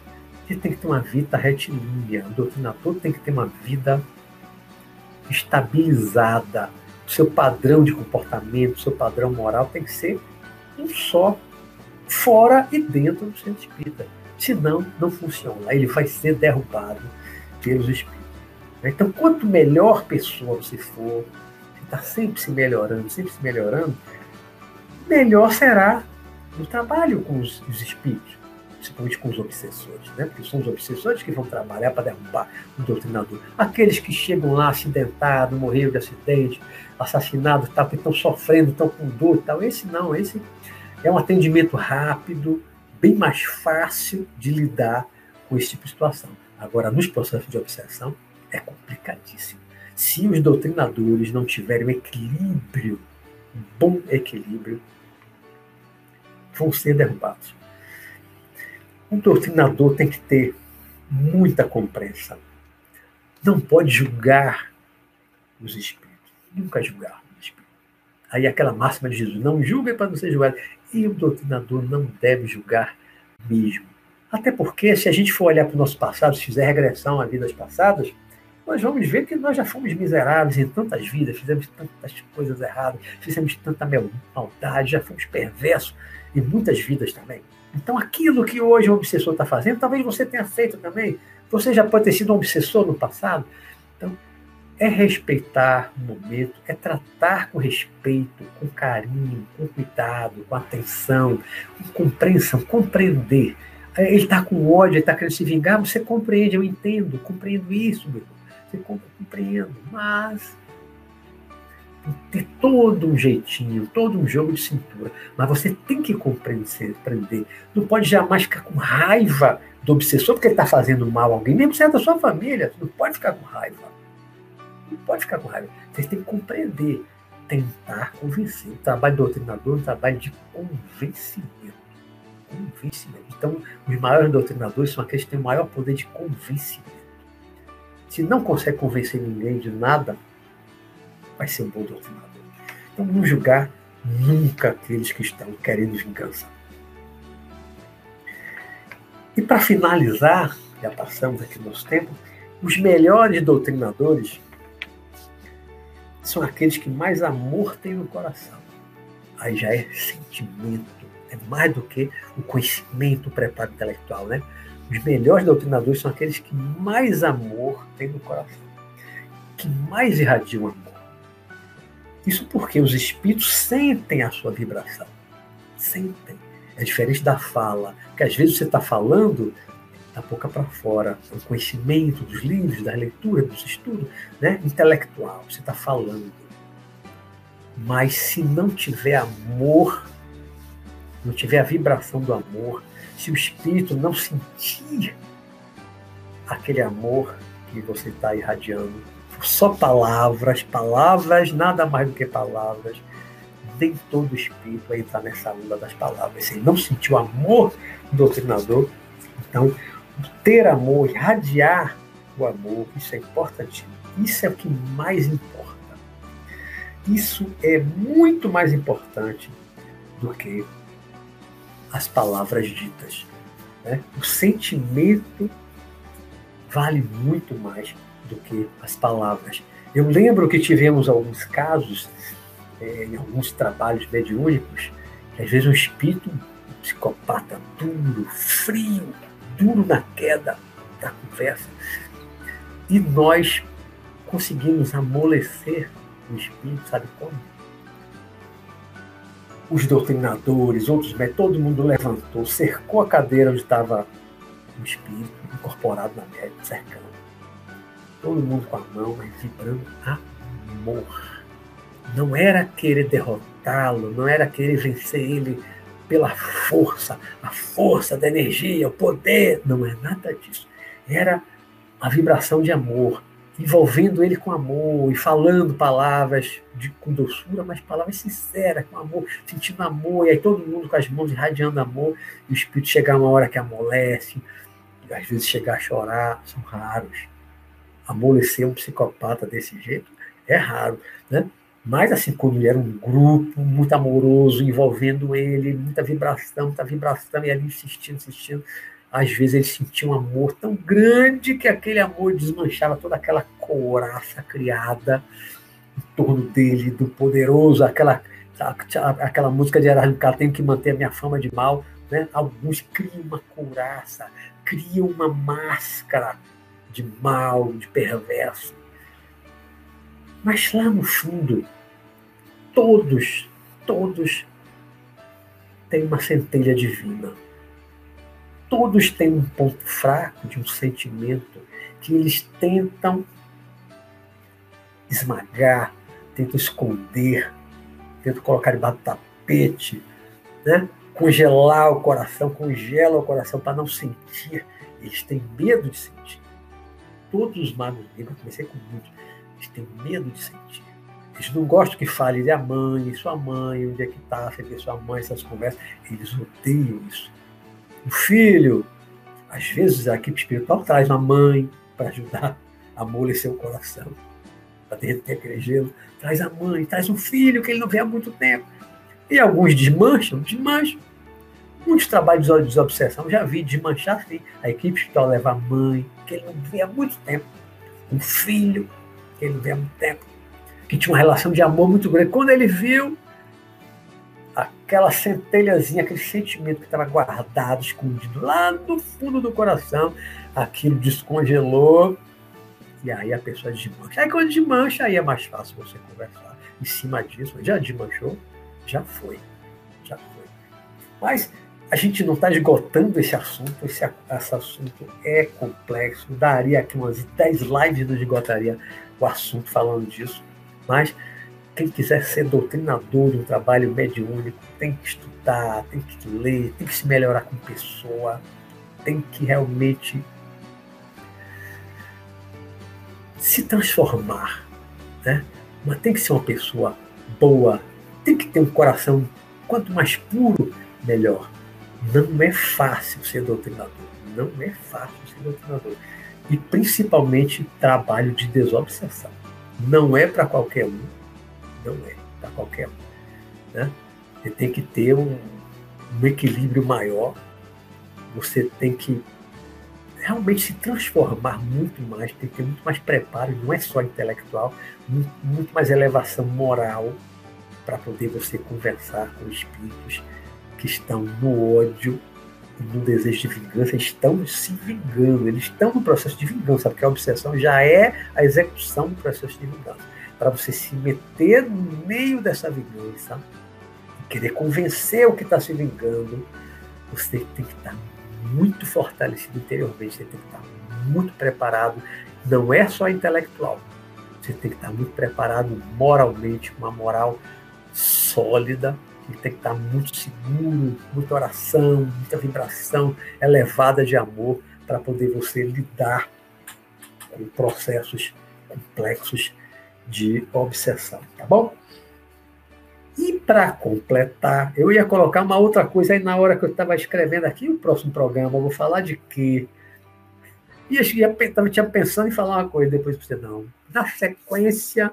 Você tem que ter uma vida retilínea, o doutrinador tem que ter uma vida estabilizada. O seu padrão de comportamento, o seu padrão moral tem que ser um só, fora e dentro do centro espírita. Senão, não funciona. Ele vai ser derrubado pelos espíritos. Então, quanto melhor pessoa você for, você está sempre se melhorando, sempre se melhorando, melhor será o trabalho com os espíritos, principalmente com os obsessores, né? porque são os obsessores que vão trabalhar para derrubar o doutrinador. Aqueles que chegam lá acidentados, morreram de acidente, assassinados, que estão sofrendo, estão com dor tal. Esse não, esse é um atendimento rápido, bem mais fácil de lidar com esse tipo de situação. Agora, nos processos de obsessão, é complicadíssimo. Se os doutrinadores não tiverem um equilíbrio, um bom equilíbrio, vão ser derrubados. Um doutrinador tem que ter muita compreensão. Não pode julgar os espíritos. Nunca julgar os espíritos. Aí aquela máxima de Jesus, não julgue para não ser julgado. E o doutrinador não deve julgar mesmo. Até porque, se a gente for olhar para o nosso passado, se fizer regressão a vidas passadas, nós vamos ver que nós já fomos miseráveis em tantas vidas, fizemos tantas coisas erradas, fizemos tanta maldade, já fomos perversos em muitas vidas também. Então, aquilo que hoje o obsessor está fazendo, talvez você tenha feito também. Você já pode ter sido um obsessor no passado. Então, é respeitar o momento, é tratar com respeito, com carinho, com cuidado, com atenção, com compreensão, compreender. Ele está com ódio, ele está querendo se vingar, você compreende, eu entendo, compreendo isso, meu irmão. Você compreendo, mas ter todo um jeitinho, todo um jogo de cintura. Mas você tem que compreender. Não pode jamais ficar com raiva do obsessor porque ele está fazendo mal a alguém, mesmo se é da sua família. Não pode ficar com raiva. Não pode ficar com raiva. Você tem que compreender, tentar convencer. O trabalho do doutrinador é um trabalho de convencimento. Convencimento. Então, os maiores doutrinadores são aqueles que têm o maior poder de convencimento. Se não consegue convencer ninguém de nada, vai ser um bom doutrinador. Então, não julgar nunca aqueles que estão querendo vingança. E para finalizar, já passamos aqui nosso tempo, os melhores doutrinadores são aqueles que mais amor têm no coração. Aí já é sentimento, é mais do que o conhecimento, o preparo intelectual, né? Os melhores doutrinadores são aqueles que mais amor têm no coração, que mais irradiam amor. Isso porque os espíritos sentem a sua vibração. Sentem. É diferente da fala, que às vezes você está falando da boca para fora, o conhecimento dos livros, da leitura, dos estudos, né? intelectual, você está falando. Mas se não tiver amor, não tiver a vibração do amor, se o espírito não sentir aquele amor que você está irradiando, só palavras, palavras, nada mais do que palavras, nem todo espírito vai entrar nessa onda das palavras. Se ele não sentiu amor do doutrinador, então ter amor, irradiar o amor, isso é importante. Isso é o que mais importa. Isso é muito mais importante do que as palavras ditas. Né? O sentimento vale muito mais do que as palavras. Eu lembro que tivemos alguns casos, é, em alguns trabalhos mediúnicos, que às vezes um espírito um psicopata duro, frio, duro na queda da conversa. E nós conseguimos amolecer o espírito, sabe como? Os doutrinadores, outros todo mundo levantou, cercou a cadeira onde estava o espírito, incorporado na média, cercando. Todo mundo com a mão, mas vibrando amor. Não era querer derrotá-lo, não era querer vencer ele pela força, a força da energia, o poder. Não é nada disso. Era a vibração de amor, envolvendo ele com amor e falando palavras de, com doçura, mas palavras sinceras, com amor, sentindo amor, e aí todo mundo com as mãos irradiando amor, e o espírito chegar uma hora que amolece, às vezes chegar a chorar, são raros. Amolecer um psicopata desse jeito é raro, né? Mas, assim, quando ele era um grupo muito amoroso, envolvendo ele, muita vibração, muita vibração, e ali insistindo, insistindo, às vezes ele sentia um amor tão grande que aquele amor desmanchava toda aquela couraça criada em torno dele, do poderoso, aquela, aquela música de Erasmo tenho que manter a minha fama de mal. Né? Alguns criam uma couraça, criam uma máscara de mal, de perverso. Mas lá no fundo, todos, todos têm uma centelha divina. Todos têm um ponto fraco de um sentimento que eles tentam esmagar, tentam esconder, tentam colocar debaixo do tapete, né? congelar o coração, congela o coração para não sentir. Eles têm medo de sentir. Todos os magos negros, comecei com muitos, eles têm medo de sentir. Eles não gostam que fale de a mãe, sua mãe, onde é que está, você vê sua mãe, essas conversas. Eles odeiam isso. O filho, às vezes a equipe espiritual traz uma mãe para ajudar a amolecer o coração, para derreter aquele gelo. Traz a mãe, traz um filho que ele não vê há muito tempo. E alguns desmancham, desmancham. Muitos trabalhos de desobsessão, já vi desmanchar assim. A equipe espiritual leva a mãe, que ele não vê há muito tempo. Um filho, que ele não vê há muito tempo que tinha uma relação de amor muito grande. Quando ele viu aquela centelhazinha, aquele sentimento que estava guardado, escondido lá no fundo do coração, aquilo descongelou e aí a pessoa desmancha. Aí quando desmancha, aí é mais fácil você conversar em cima disso. Já desmanchou? Já foi. Já foi. Mas a gente não está esgotando esse assunto, esse, esse assunto é complexo. Daria aqui umas 10 lives, não esgotaria o assunto falando disso. Mas quem quiser ser doutrinador um trabalho mediúnico tem que estudar, tem que ler, tem que se melhorar como pessoa, tem que realmente se transformar, né? Mas tem que ser uma pessoa boa, tem que ter um coração quanto mais puro, melhor. Não é fácil ser doutrinador, não é fácil ser doutrinador. E principalmente trabalho de desobsessão. Não é para qualquer um. Não é para qualquer um. Né? Você tem que ter um, um equilíbrio maior. Você tem que realmente se transformar muito mais, tem que ter muito mais preparo, não é só intelectual, muito, muito mais elevação moral para poder você conversar com espíritos que estão no ódio, no desejo de vingança, estão se vingando, eles estão no processo de vingança, porque a obsessão já é a execução do processo de vingança. Para você se meter no meio dessa vingança, querer convencer o que está se vingando, você tem que estar muito fortalecido interiormente, você tem que estar muito preparado, não é só intelectual, você tem que estar muito preparado moralmente, uma moral sólida, tem que estar muito seguro, muita oração, muita vibração elevada de amor para poder você lidar com processos complexos de obsessão, tá bom? E para completar, eu ia colocar uma outra coisa aí na hora que eu estava escrevendo aqui o próximo programa. Eu vou falar de quê? E eu estava tinha pensando em falar uma coisa depois para você não. Na sequência,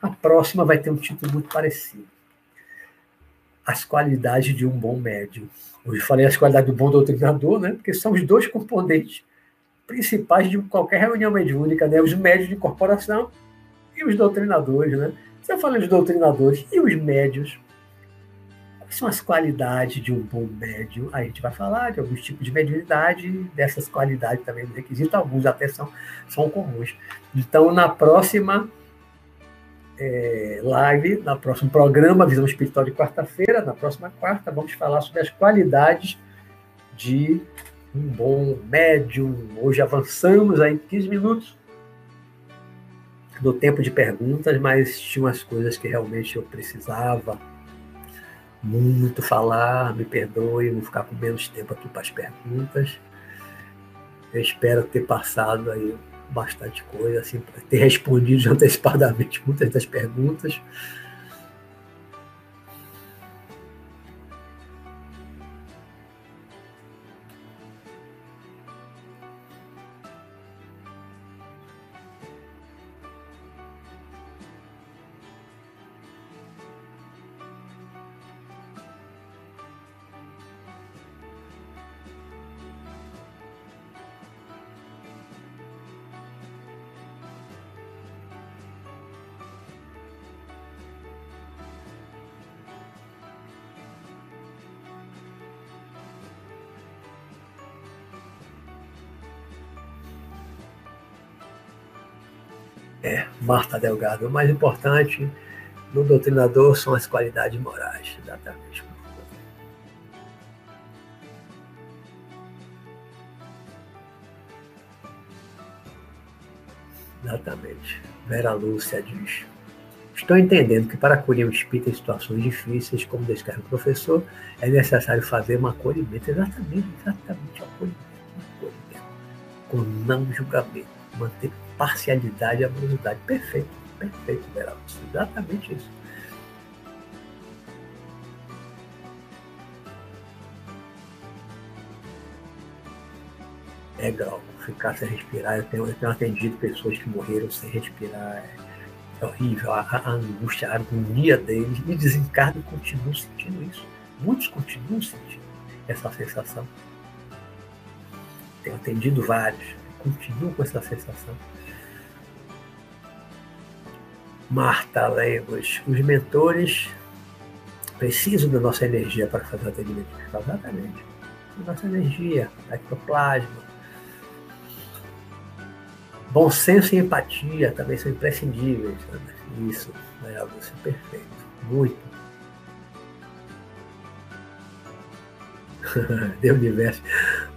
a próxima vai ter um título muito parecido. As qualidades de um bom médium. Hoje falei as qualidades do bom doutrinador, né? Porque são os dois componentes principais de qualquer reunião mediúnica, né? Os médios de incorporação e os doutrinadores, né? Você fala de doutrinadores e os médios. Quais são as qualidades de um bom médio? A gente vai falar de alguns tipos de mediunidade, dessas qualidades também no requisito, alguns até são, são comuns. Então, na próxima é, live, no próximo programa, Visão Espiritual de quarta-feira, na próxima quarta, vamos falar sobre as qualidades de um bom médium. Hoje avançamos aí 15 minutos do tempo de perguntas, mas tinha umas coisas que realmente eu precisava muito falar, me perdoe, vou ficar com menos tempo aqui para as perguntas. Eu espero ter passado aí bastante coisa, assim, ter respondido antecipadamente muitas das perguntas. Marta Delgado. O mais importante no doutrinador são as qualidades morais. Exatamente. Exatamente. Vera Lúcia diz. Estou entendendo que para acolher o espírito em situações difíceis, como descreve o professor, é necessário fazer um acolhimento. Exatamente, exatamente, acolhimento, acolhimento. Com não julgamento. Manter parcialidade e amorosidade. Perfeito, perfeito, Beraldo. Exatamente isso. É grau, ficar sem respirar. Eu tenho, eu tenho atendido pessoas que morreram sem respirar. É, é horrível. A, a, angústia, a agonia deles. E desencarno continuam sentindo isso. Muitos continuam sentindo essa sensação. Tenho atendido vários, continuam com essa sensação. Marta Lemos, os mentores precisam da nossa energia para fazer atendimento Exatamente. Nossa energia, ectoplasma. Bom senso e empatia também são imprescindíveis. Né? Isso, algo assim, perfeito. Muito. Deus universo.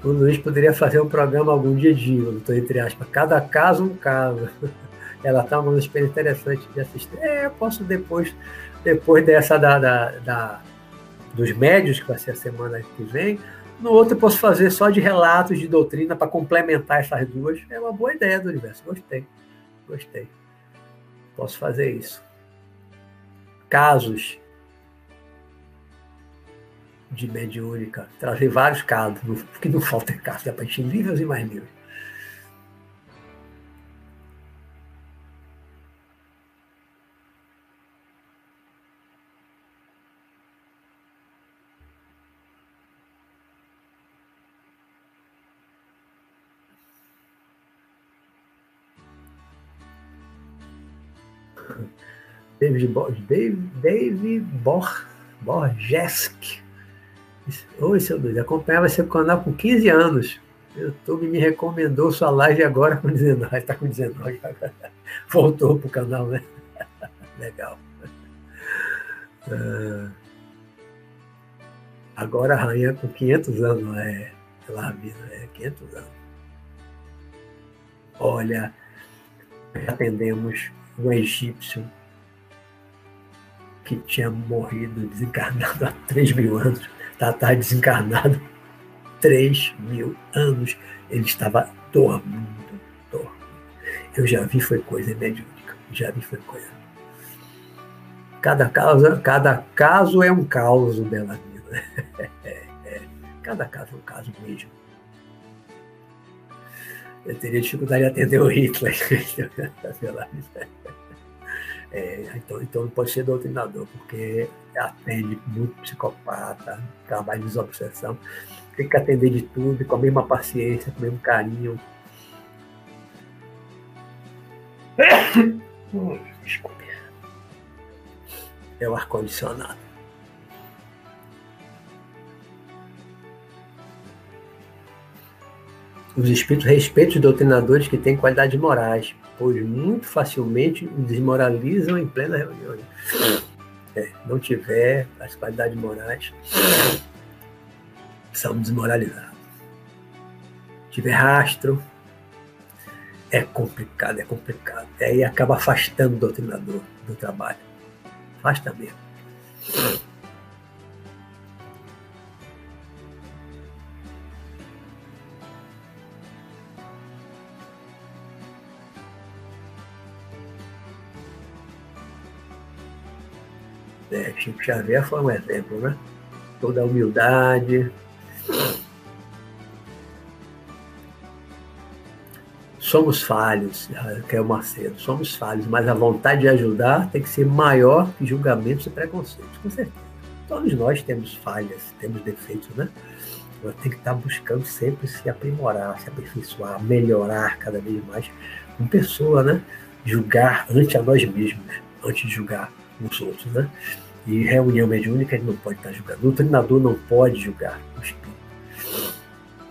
O Luiz poderia fazer um programa algum dia de, estou entre aspas, cada caso um caso. ela está uma experiência interessante de assistir. É, eu posso depois, depois dessa da, da, da, dos médios, que vai ser a semana que vem, no outro eu posso fazer só de relatos de doutrina para complementar essas duas. É uma boa ideia do universo. Gostei. Gostei. Posso fazer isso. Casos de mediúnica. Trazer vários casos, porque não falta casos, dá para encher livros e mais livros. David, David, David Bor, Borgesk. Oi, seu Deus, acompanhava seu canal com 15 anos. O YouTube me recomendou sua live agora com 19. Está com 19 agora. Voltou para o canal, né? Legal. Uh, agora a rainha com 500 anos, é, ela vida, é 500 anos. Olha, atendemos um egípcio que tinha morrido, desencarnado há 3 mil anos. Está tá desencarnado 3 mil anos. Ele estava dormindo, dormindo. Eu já vi foi coisa mediúnica. Já vi foi coisa. Cada caso, cada caso é um. É, é. Cada caso é um caso mesmo. Eu teria dificuldade de atender o Hitler. É, então, então não pode ser doutrinador, porque atende muito psicopata, trabalha de desobsessão. Tem que atender de tudo, com a mesma paciência, com o mesmo carinho. Desculpe. É o ar-condicionado. Os espíritos respeitam os doutrinadores que têm qualidades morais, pois muito facilmente desmoralizam em plena reunião. É, não tiver as qualidades morais, são desmoralizados. Tiver rastro, é complicado, é complicado. Aí acaba afastando o doutrinador do trabalho. Afasta mesmo. É, Chico Xavier foi um exemplo, né? Toda a humildade. Somos falhos, que é Macedo, somos falhos, mas a vontade de ajudar tem que ser maior que julgamentos e preconceitos, com certeza. Todos nós temos falhas, temos defeitos, né? Agora tem que estar buscando sempre se aprimorar, se aperfeiçoar, melhorar cada vez mais como pessoa, né? Julgar antes a nós mesmos, antes de julgar os outros, né? E reunião mediúnica ele não pode estar julgando. O treinador não pode julgar o espírito.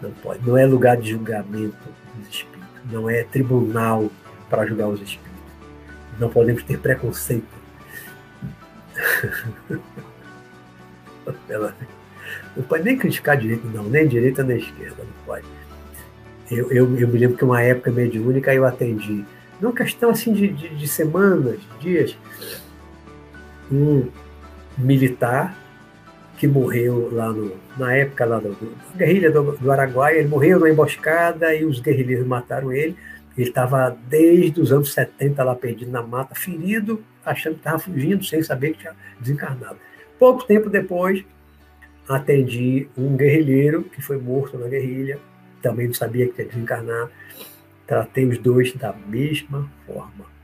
Não pode. Não é lugar de julgamento dos espíritos. Não é tribunal para julgar os espíritos. Não podemos ter preconceito. não pode nem criticar direito, não, nem direita nem esquerda, não pode. Eu, eu, eu me lembro que uma época mediúnica eu atendi, numa questão assim de, de, de semanas, de dias, um militar que morreu lá no, na época lá do, do guerrilha do, do Araguaia, ele morreu na emboscada e os guerrilheiros mataram ele. Ele estava desde os anos 70 lá perdido na mata, ferido, achando que estava fugindo, sem saber que tinha desencarnado. Pouco tempo depois, atendi um guerrilheiro que foi morto na guerrilha, também não sabia que tinha desencarnado. Tratei os dois da mesma forma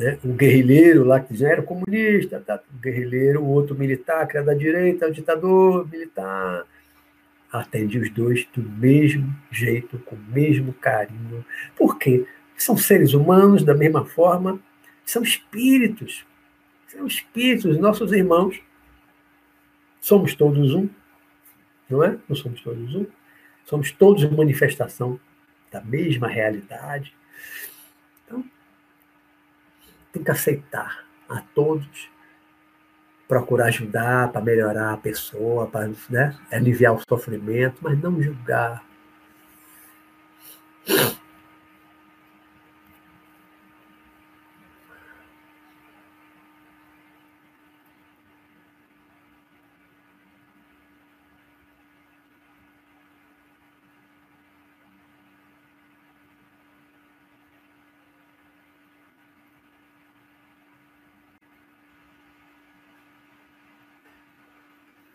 né? um guerrilheiro lá que já era comunista, tá? um guerrilheiro, o outro militar, que era da direita, o ditador militar. Atendi os dois do mesmo jeito, com o mesmo carinho. Por quê? São seres humanos da mesma forma, são espíritos. São espíritos, nossos irmãos. Somos todos um, não é? Não somos todos um. Somos todos manifestação da mesma realidade tem que aceitar a todos, procurar ajudar para melhorar a pessoa, para né, aliviar o sofrimento, mas não julgar.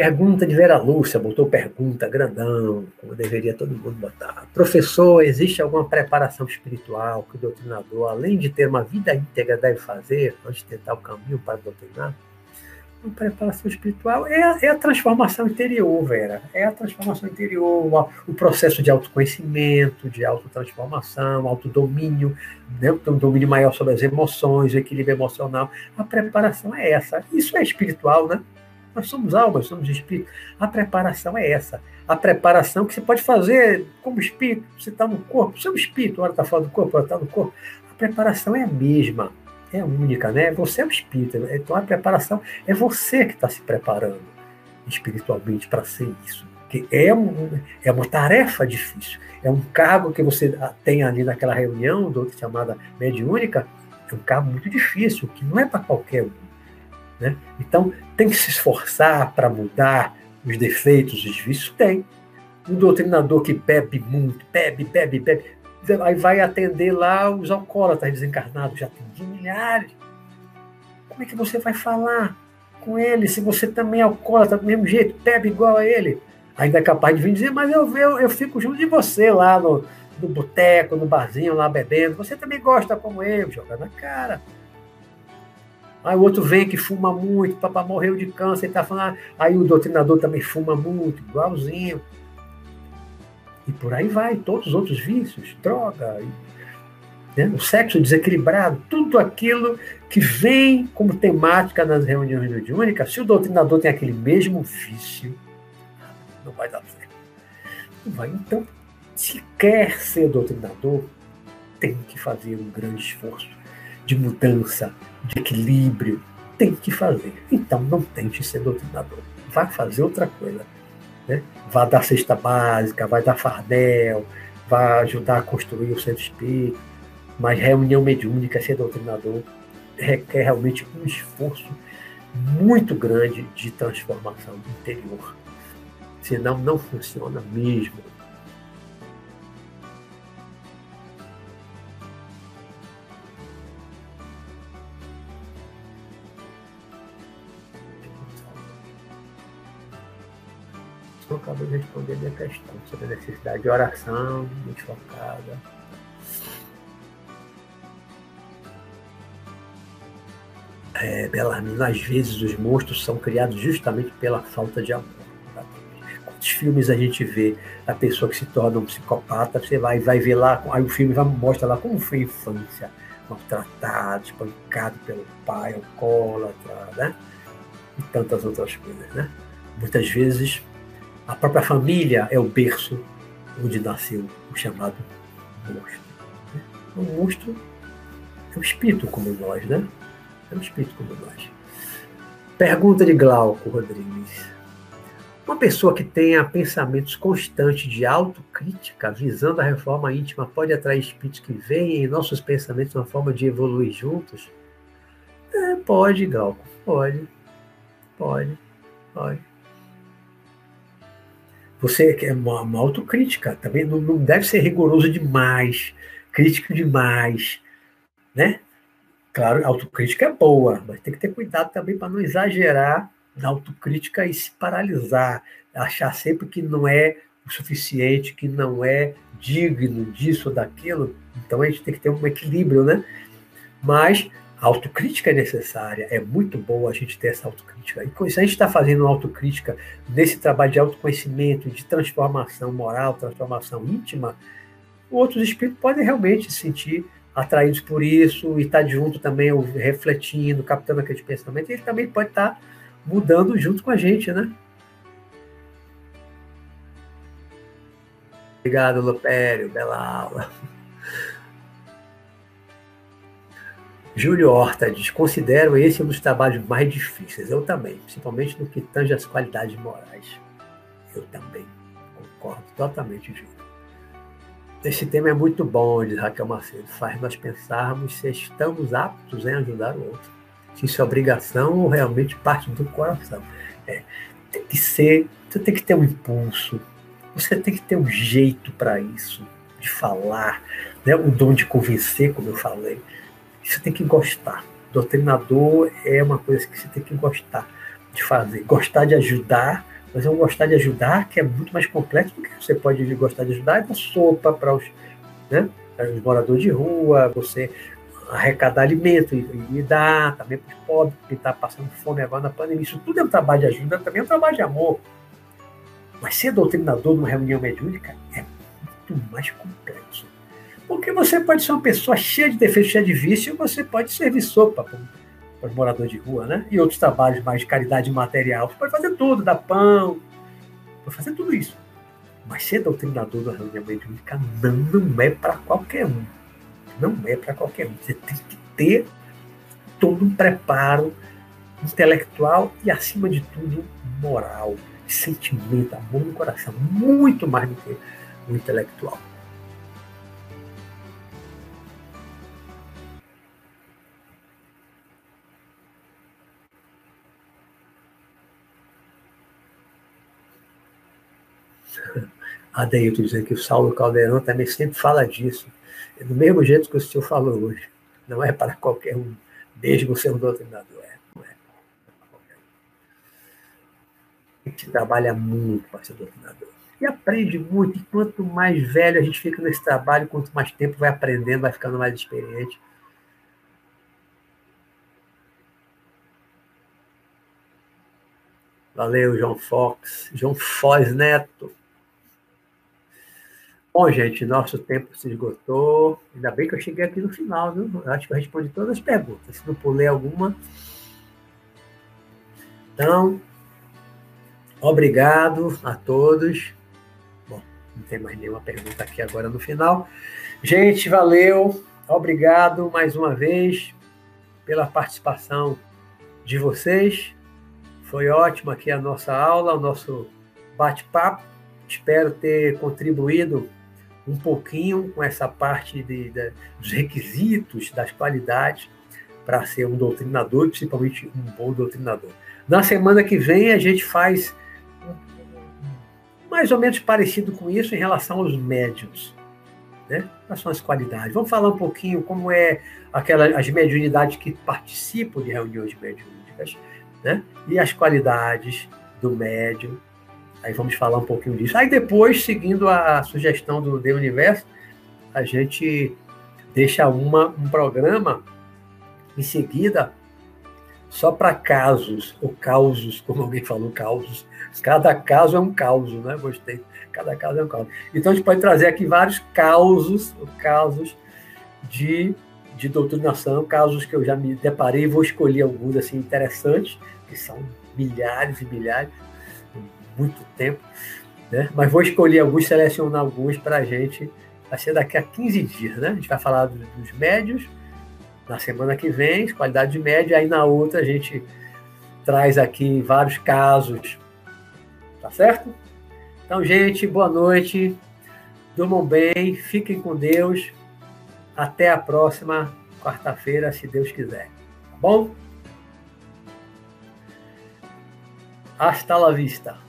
Pergunta de Vera Lúcia, botou pergunta grandão, como deveria todo mundo botar. Professor, existe alguma preparação espiritual que o doutrinador, além de ter uma vida íntegra, deve fazer antes de tentar o caminho para doutrinar? Uma preparação espiritual é a, é a transformação interior, Vera. É a transformação interior, o processo de autoconhecimento, de autotransformação, autodomínio, né? um domínio maior sobre as emoções, o equilíbrio emocional. A preparação é essa. Isso é espiritual, né? Nós somos almas, somos espíritos. A preparação é essa. A preparação que você pode fazer como espírito. Você está no corpo, você é um espírito, hora está fora do corpo, hora está no corpo. A preparação é a mesma, é única, né? Você é um espírito. Então a preparação é você que está se preparando espiritualmente para ser isso. Que é, um, é uma tarefa difícil. É um cargo que você tem ali naquela reunião, do chamada mediúnica, é um cargo muito difícil, que não é para qualquer um. Né? Então, tem que se esforçar para mudar os defeitos, os vícios? Tem. Um doutrinador que bebe muito, bebe, bebe, bebe, aí vai atender lá os alcoólatras desencarnados, já tem milhares. Como é que você vai falar com ele se você também é alcoólatra do mesmo jeito, bebe igual a ele? Ainda é capaz de vir dizer, mas eu, eu, eu fico junto de você lá no, no boteco, no barzinho, lá bebendo. Você também gosta como eu, joga na cara. Aí o outro vem que fuma muito, papai morreu de câncer, e tá falando, aí o doutrinador também fuma muito, igualzinho. E por aí vai, todos os outros vícios, droga, né? o sexo desequilibrado, tudo aquilo que vem como temática nas reuniões mediúnicas, se o doutrinador tem aquele mesmo vício, não vai dar certo. Não vai. Então, se quer ser doutrinador, tem que fazer um grande esforço de mudança, de equilíbrio, tem que fazer. Então não tente ser doutrinador. Vai fazer outra coisa. Né? Vai dar cesta básica, vai dar fardel, vai ajudar a construir o centro espírita. Mas reunião mediúnica, ser doutrinador, requer realmente um esforço muito grande de transformação interior. Senão não funciona mesmo. Não acabou de responder a minha questão sobre a necessidade de oração, muito focada. É, Belarmino, às vezes os monstros são criados justamente pela falta de amor. Quantos filmes a gente vê a pessoa que se torna um psicopata, você vai, vai ver lá, aí o filme vai, mostra lá como foi a infância, maltratado, espancado pelo pai, alcoólatra, né? E tantas outras coisas, né? Muitas vezes a própria família é o berço onde nasceu o chamado monstro. O monstro é um espírito como nós, né? É um espírito como nós. Pergunta de Glauco Rodrigues. Uma pessoa que tenha pensamentos constantes de autocrítica, visando a reforma íntima, pode atrair espíritos que veem em nossos pensamentos uma forma de evoluir juntos? É, pode, Glauco. Pode. Pode. Pode. Você é uma, uma autocrítica também, não, não deve ser rigoroso demais, crítico demais, né? Claro, autocrítica é boa, mas tem que ter cuidado também para não exagerar na autocrítica e se paralisar, achar sempre que não é o suficiente, que não é digno disso ou daquilo. Então a gente tem que ter um equilíbrio, né? Mas a autocrítica é necessária, é muito boa a gente ter essa autocrítica. E se a gente está fazendo autocrítica nesse trabalho de autoconhecimento, de transformação moral, transformação íntima, outros espíritos podem realmente se sentir atraídos por isso e estar tá junto também, refletindo, captando aqueles pensamentos, e ele também pode estar tá mudando junto com a gente, né? Obrigado, Lopério, bela aula. Júlio Horta diz: considero esse um dos trabalhos mais difíceis. Eu também, principalmente no que tange as qualidades morais. Eu também concordo totalmente, Júlio. Esse tema é muito bom, diz Raquel Macedo. Faz nós pensarmos se estamos aptos em ajudar o outro. Se isso é obrigação ou realmente parte do coração. É, tem que ser, você tem que ter um impulso, você tem que ter um jeito para isso, de falar, né? o dom de convencer, como eu falei você tem que gostar. Doutrinador é uma coisa que você tem que gostar de fazer. Gostar de ajudar, mas é um gostar de ajudar que é muito mais complexo do que você pode gostar de ajudar e dar sopa para os, né, os moradores de rua, você arrecadar alimento e, e dar também para os pobres que estão tá passando fome agora na pandemia. Isso tudo é um trabalho de ajuda, também é um trabalho de amor. Mas ser doutrinador numa reunião mediúnica é muito mais complexo. Porque você pode ser uma pessoa cheia de defeitos, cheia de vício, você pode servir sopa para os moradores de rua, né? E outros trabalhos mais de caridade material. Você pode fazer tudo, dar pão, pode fazer tudo isso. Mas ser doutrinador da reunião mediúnica não, não é para qualquer um. Não é para qualquer um. Você tem que ter todo um preparo intelectual e, acima de tudo, moral, sentimento, amor no coração. Muito mais do que o intelectual. Adeilton dizendo que o Saulo Caldeirão também sempre fala disso. É do mesmo jeito que o senhor falou hoje. Não é para qualquer um, mesmo ser um doutrinador. É, não é para qualquer um. A gente trabalha muito para ser doutrinador. E aprende muito. E quanto mais velho a gente fica nesse trabalho, quanto mais tempo vai aprendendo, vai ficando mais experiente. Valeu, João Fox. João Foz Neto. Bom, gente, nosso tempo se esgotou. Ainda bem que eu cheguei aqui no final, viu? Acho que eu respondi todas as perguntas. Se não pulei alguma. Então, obrigado a todos. Bom, não tem mais nenhuma pergunta aqui agora no final. Gente, valeu. Obrigado mais uma vez pela participação de vocês. Foi ótimo aqui a nossa aula, o nosso bate-papo. Espero ter contribuído um pouquinho com essa parte de, de, dos requisitos, das qualidades para ser um doutrinador, principalmente um bom doutrinador. Na semana que vem a gente faz mais ou menos parecido com isso em relação aos médiums. Né? Quais são as qualidades? Vamos falar um pouquinho como é aquela, as mediunidades que participam de reuniões mediúnicas, né? E as qualidades do médium, Aí vamos falar um pouquinho disso. Aí depois, seguindo a sugestão do The Universo, a gente deixa uma, um programa em seguida só para casos, ou causos, como alguém falou, causos. Cada caso é um caos, né? Gostei. Cada caso é um caos. Então a gente pode trazer aqui vários causos, casos de, de doutrinação, casos que eu já me deparei, vou escolher alguns assim interessantes, que são milhares e milhares, muito tempo, né? mas vou escolher alguns, selecionar alguns para a gente, vai ser daqui a 15 dias, né? A gente vai falar dos médios na semana que vem, qualidade de média, aí na outra a gente traz aqui vários casos, tá certo? Então, gente, boa noite, durmam bem, fiquem com Deus, até a próxima quarta-feira, se Deus quiser, tá bom? Hasta la vista.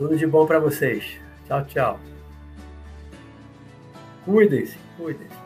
Tudo de bom para vocês. Tchau, tchau. Cuidem-se, cuidem-se.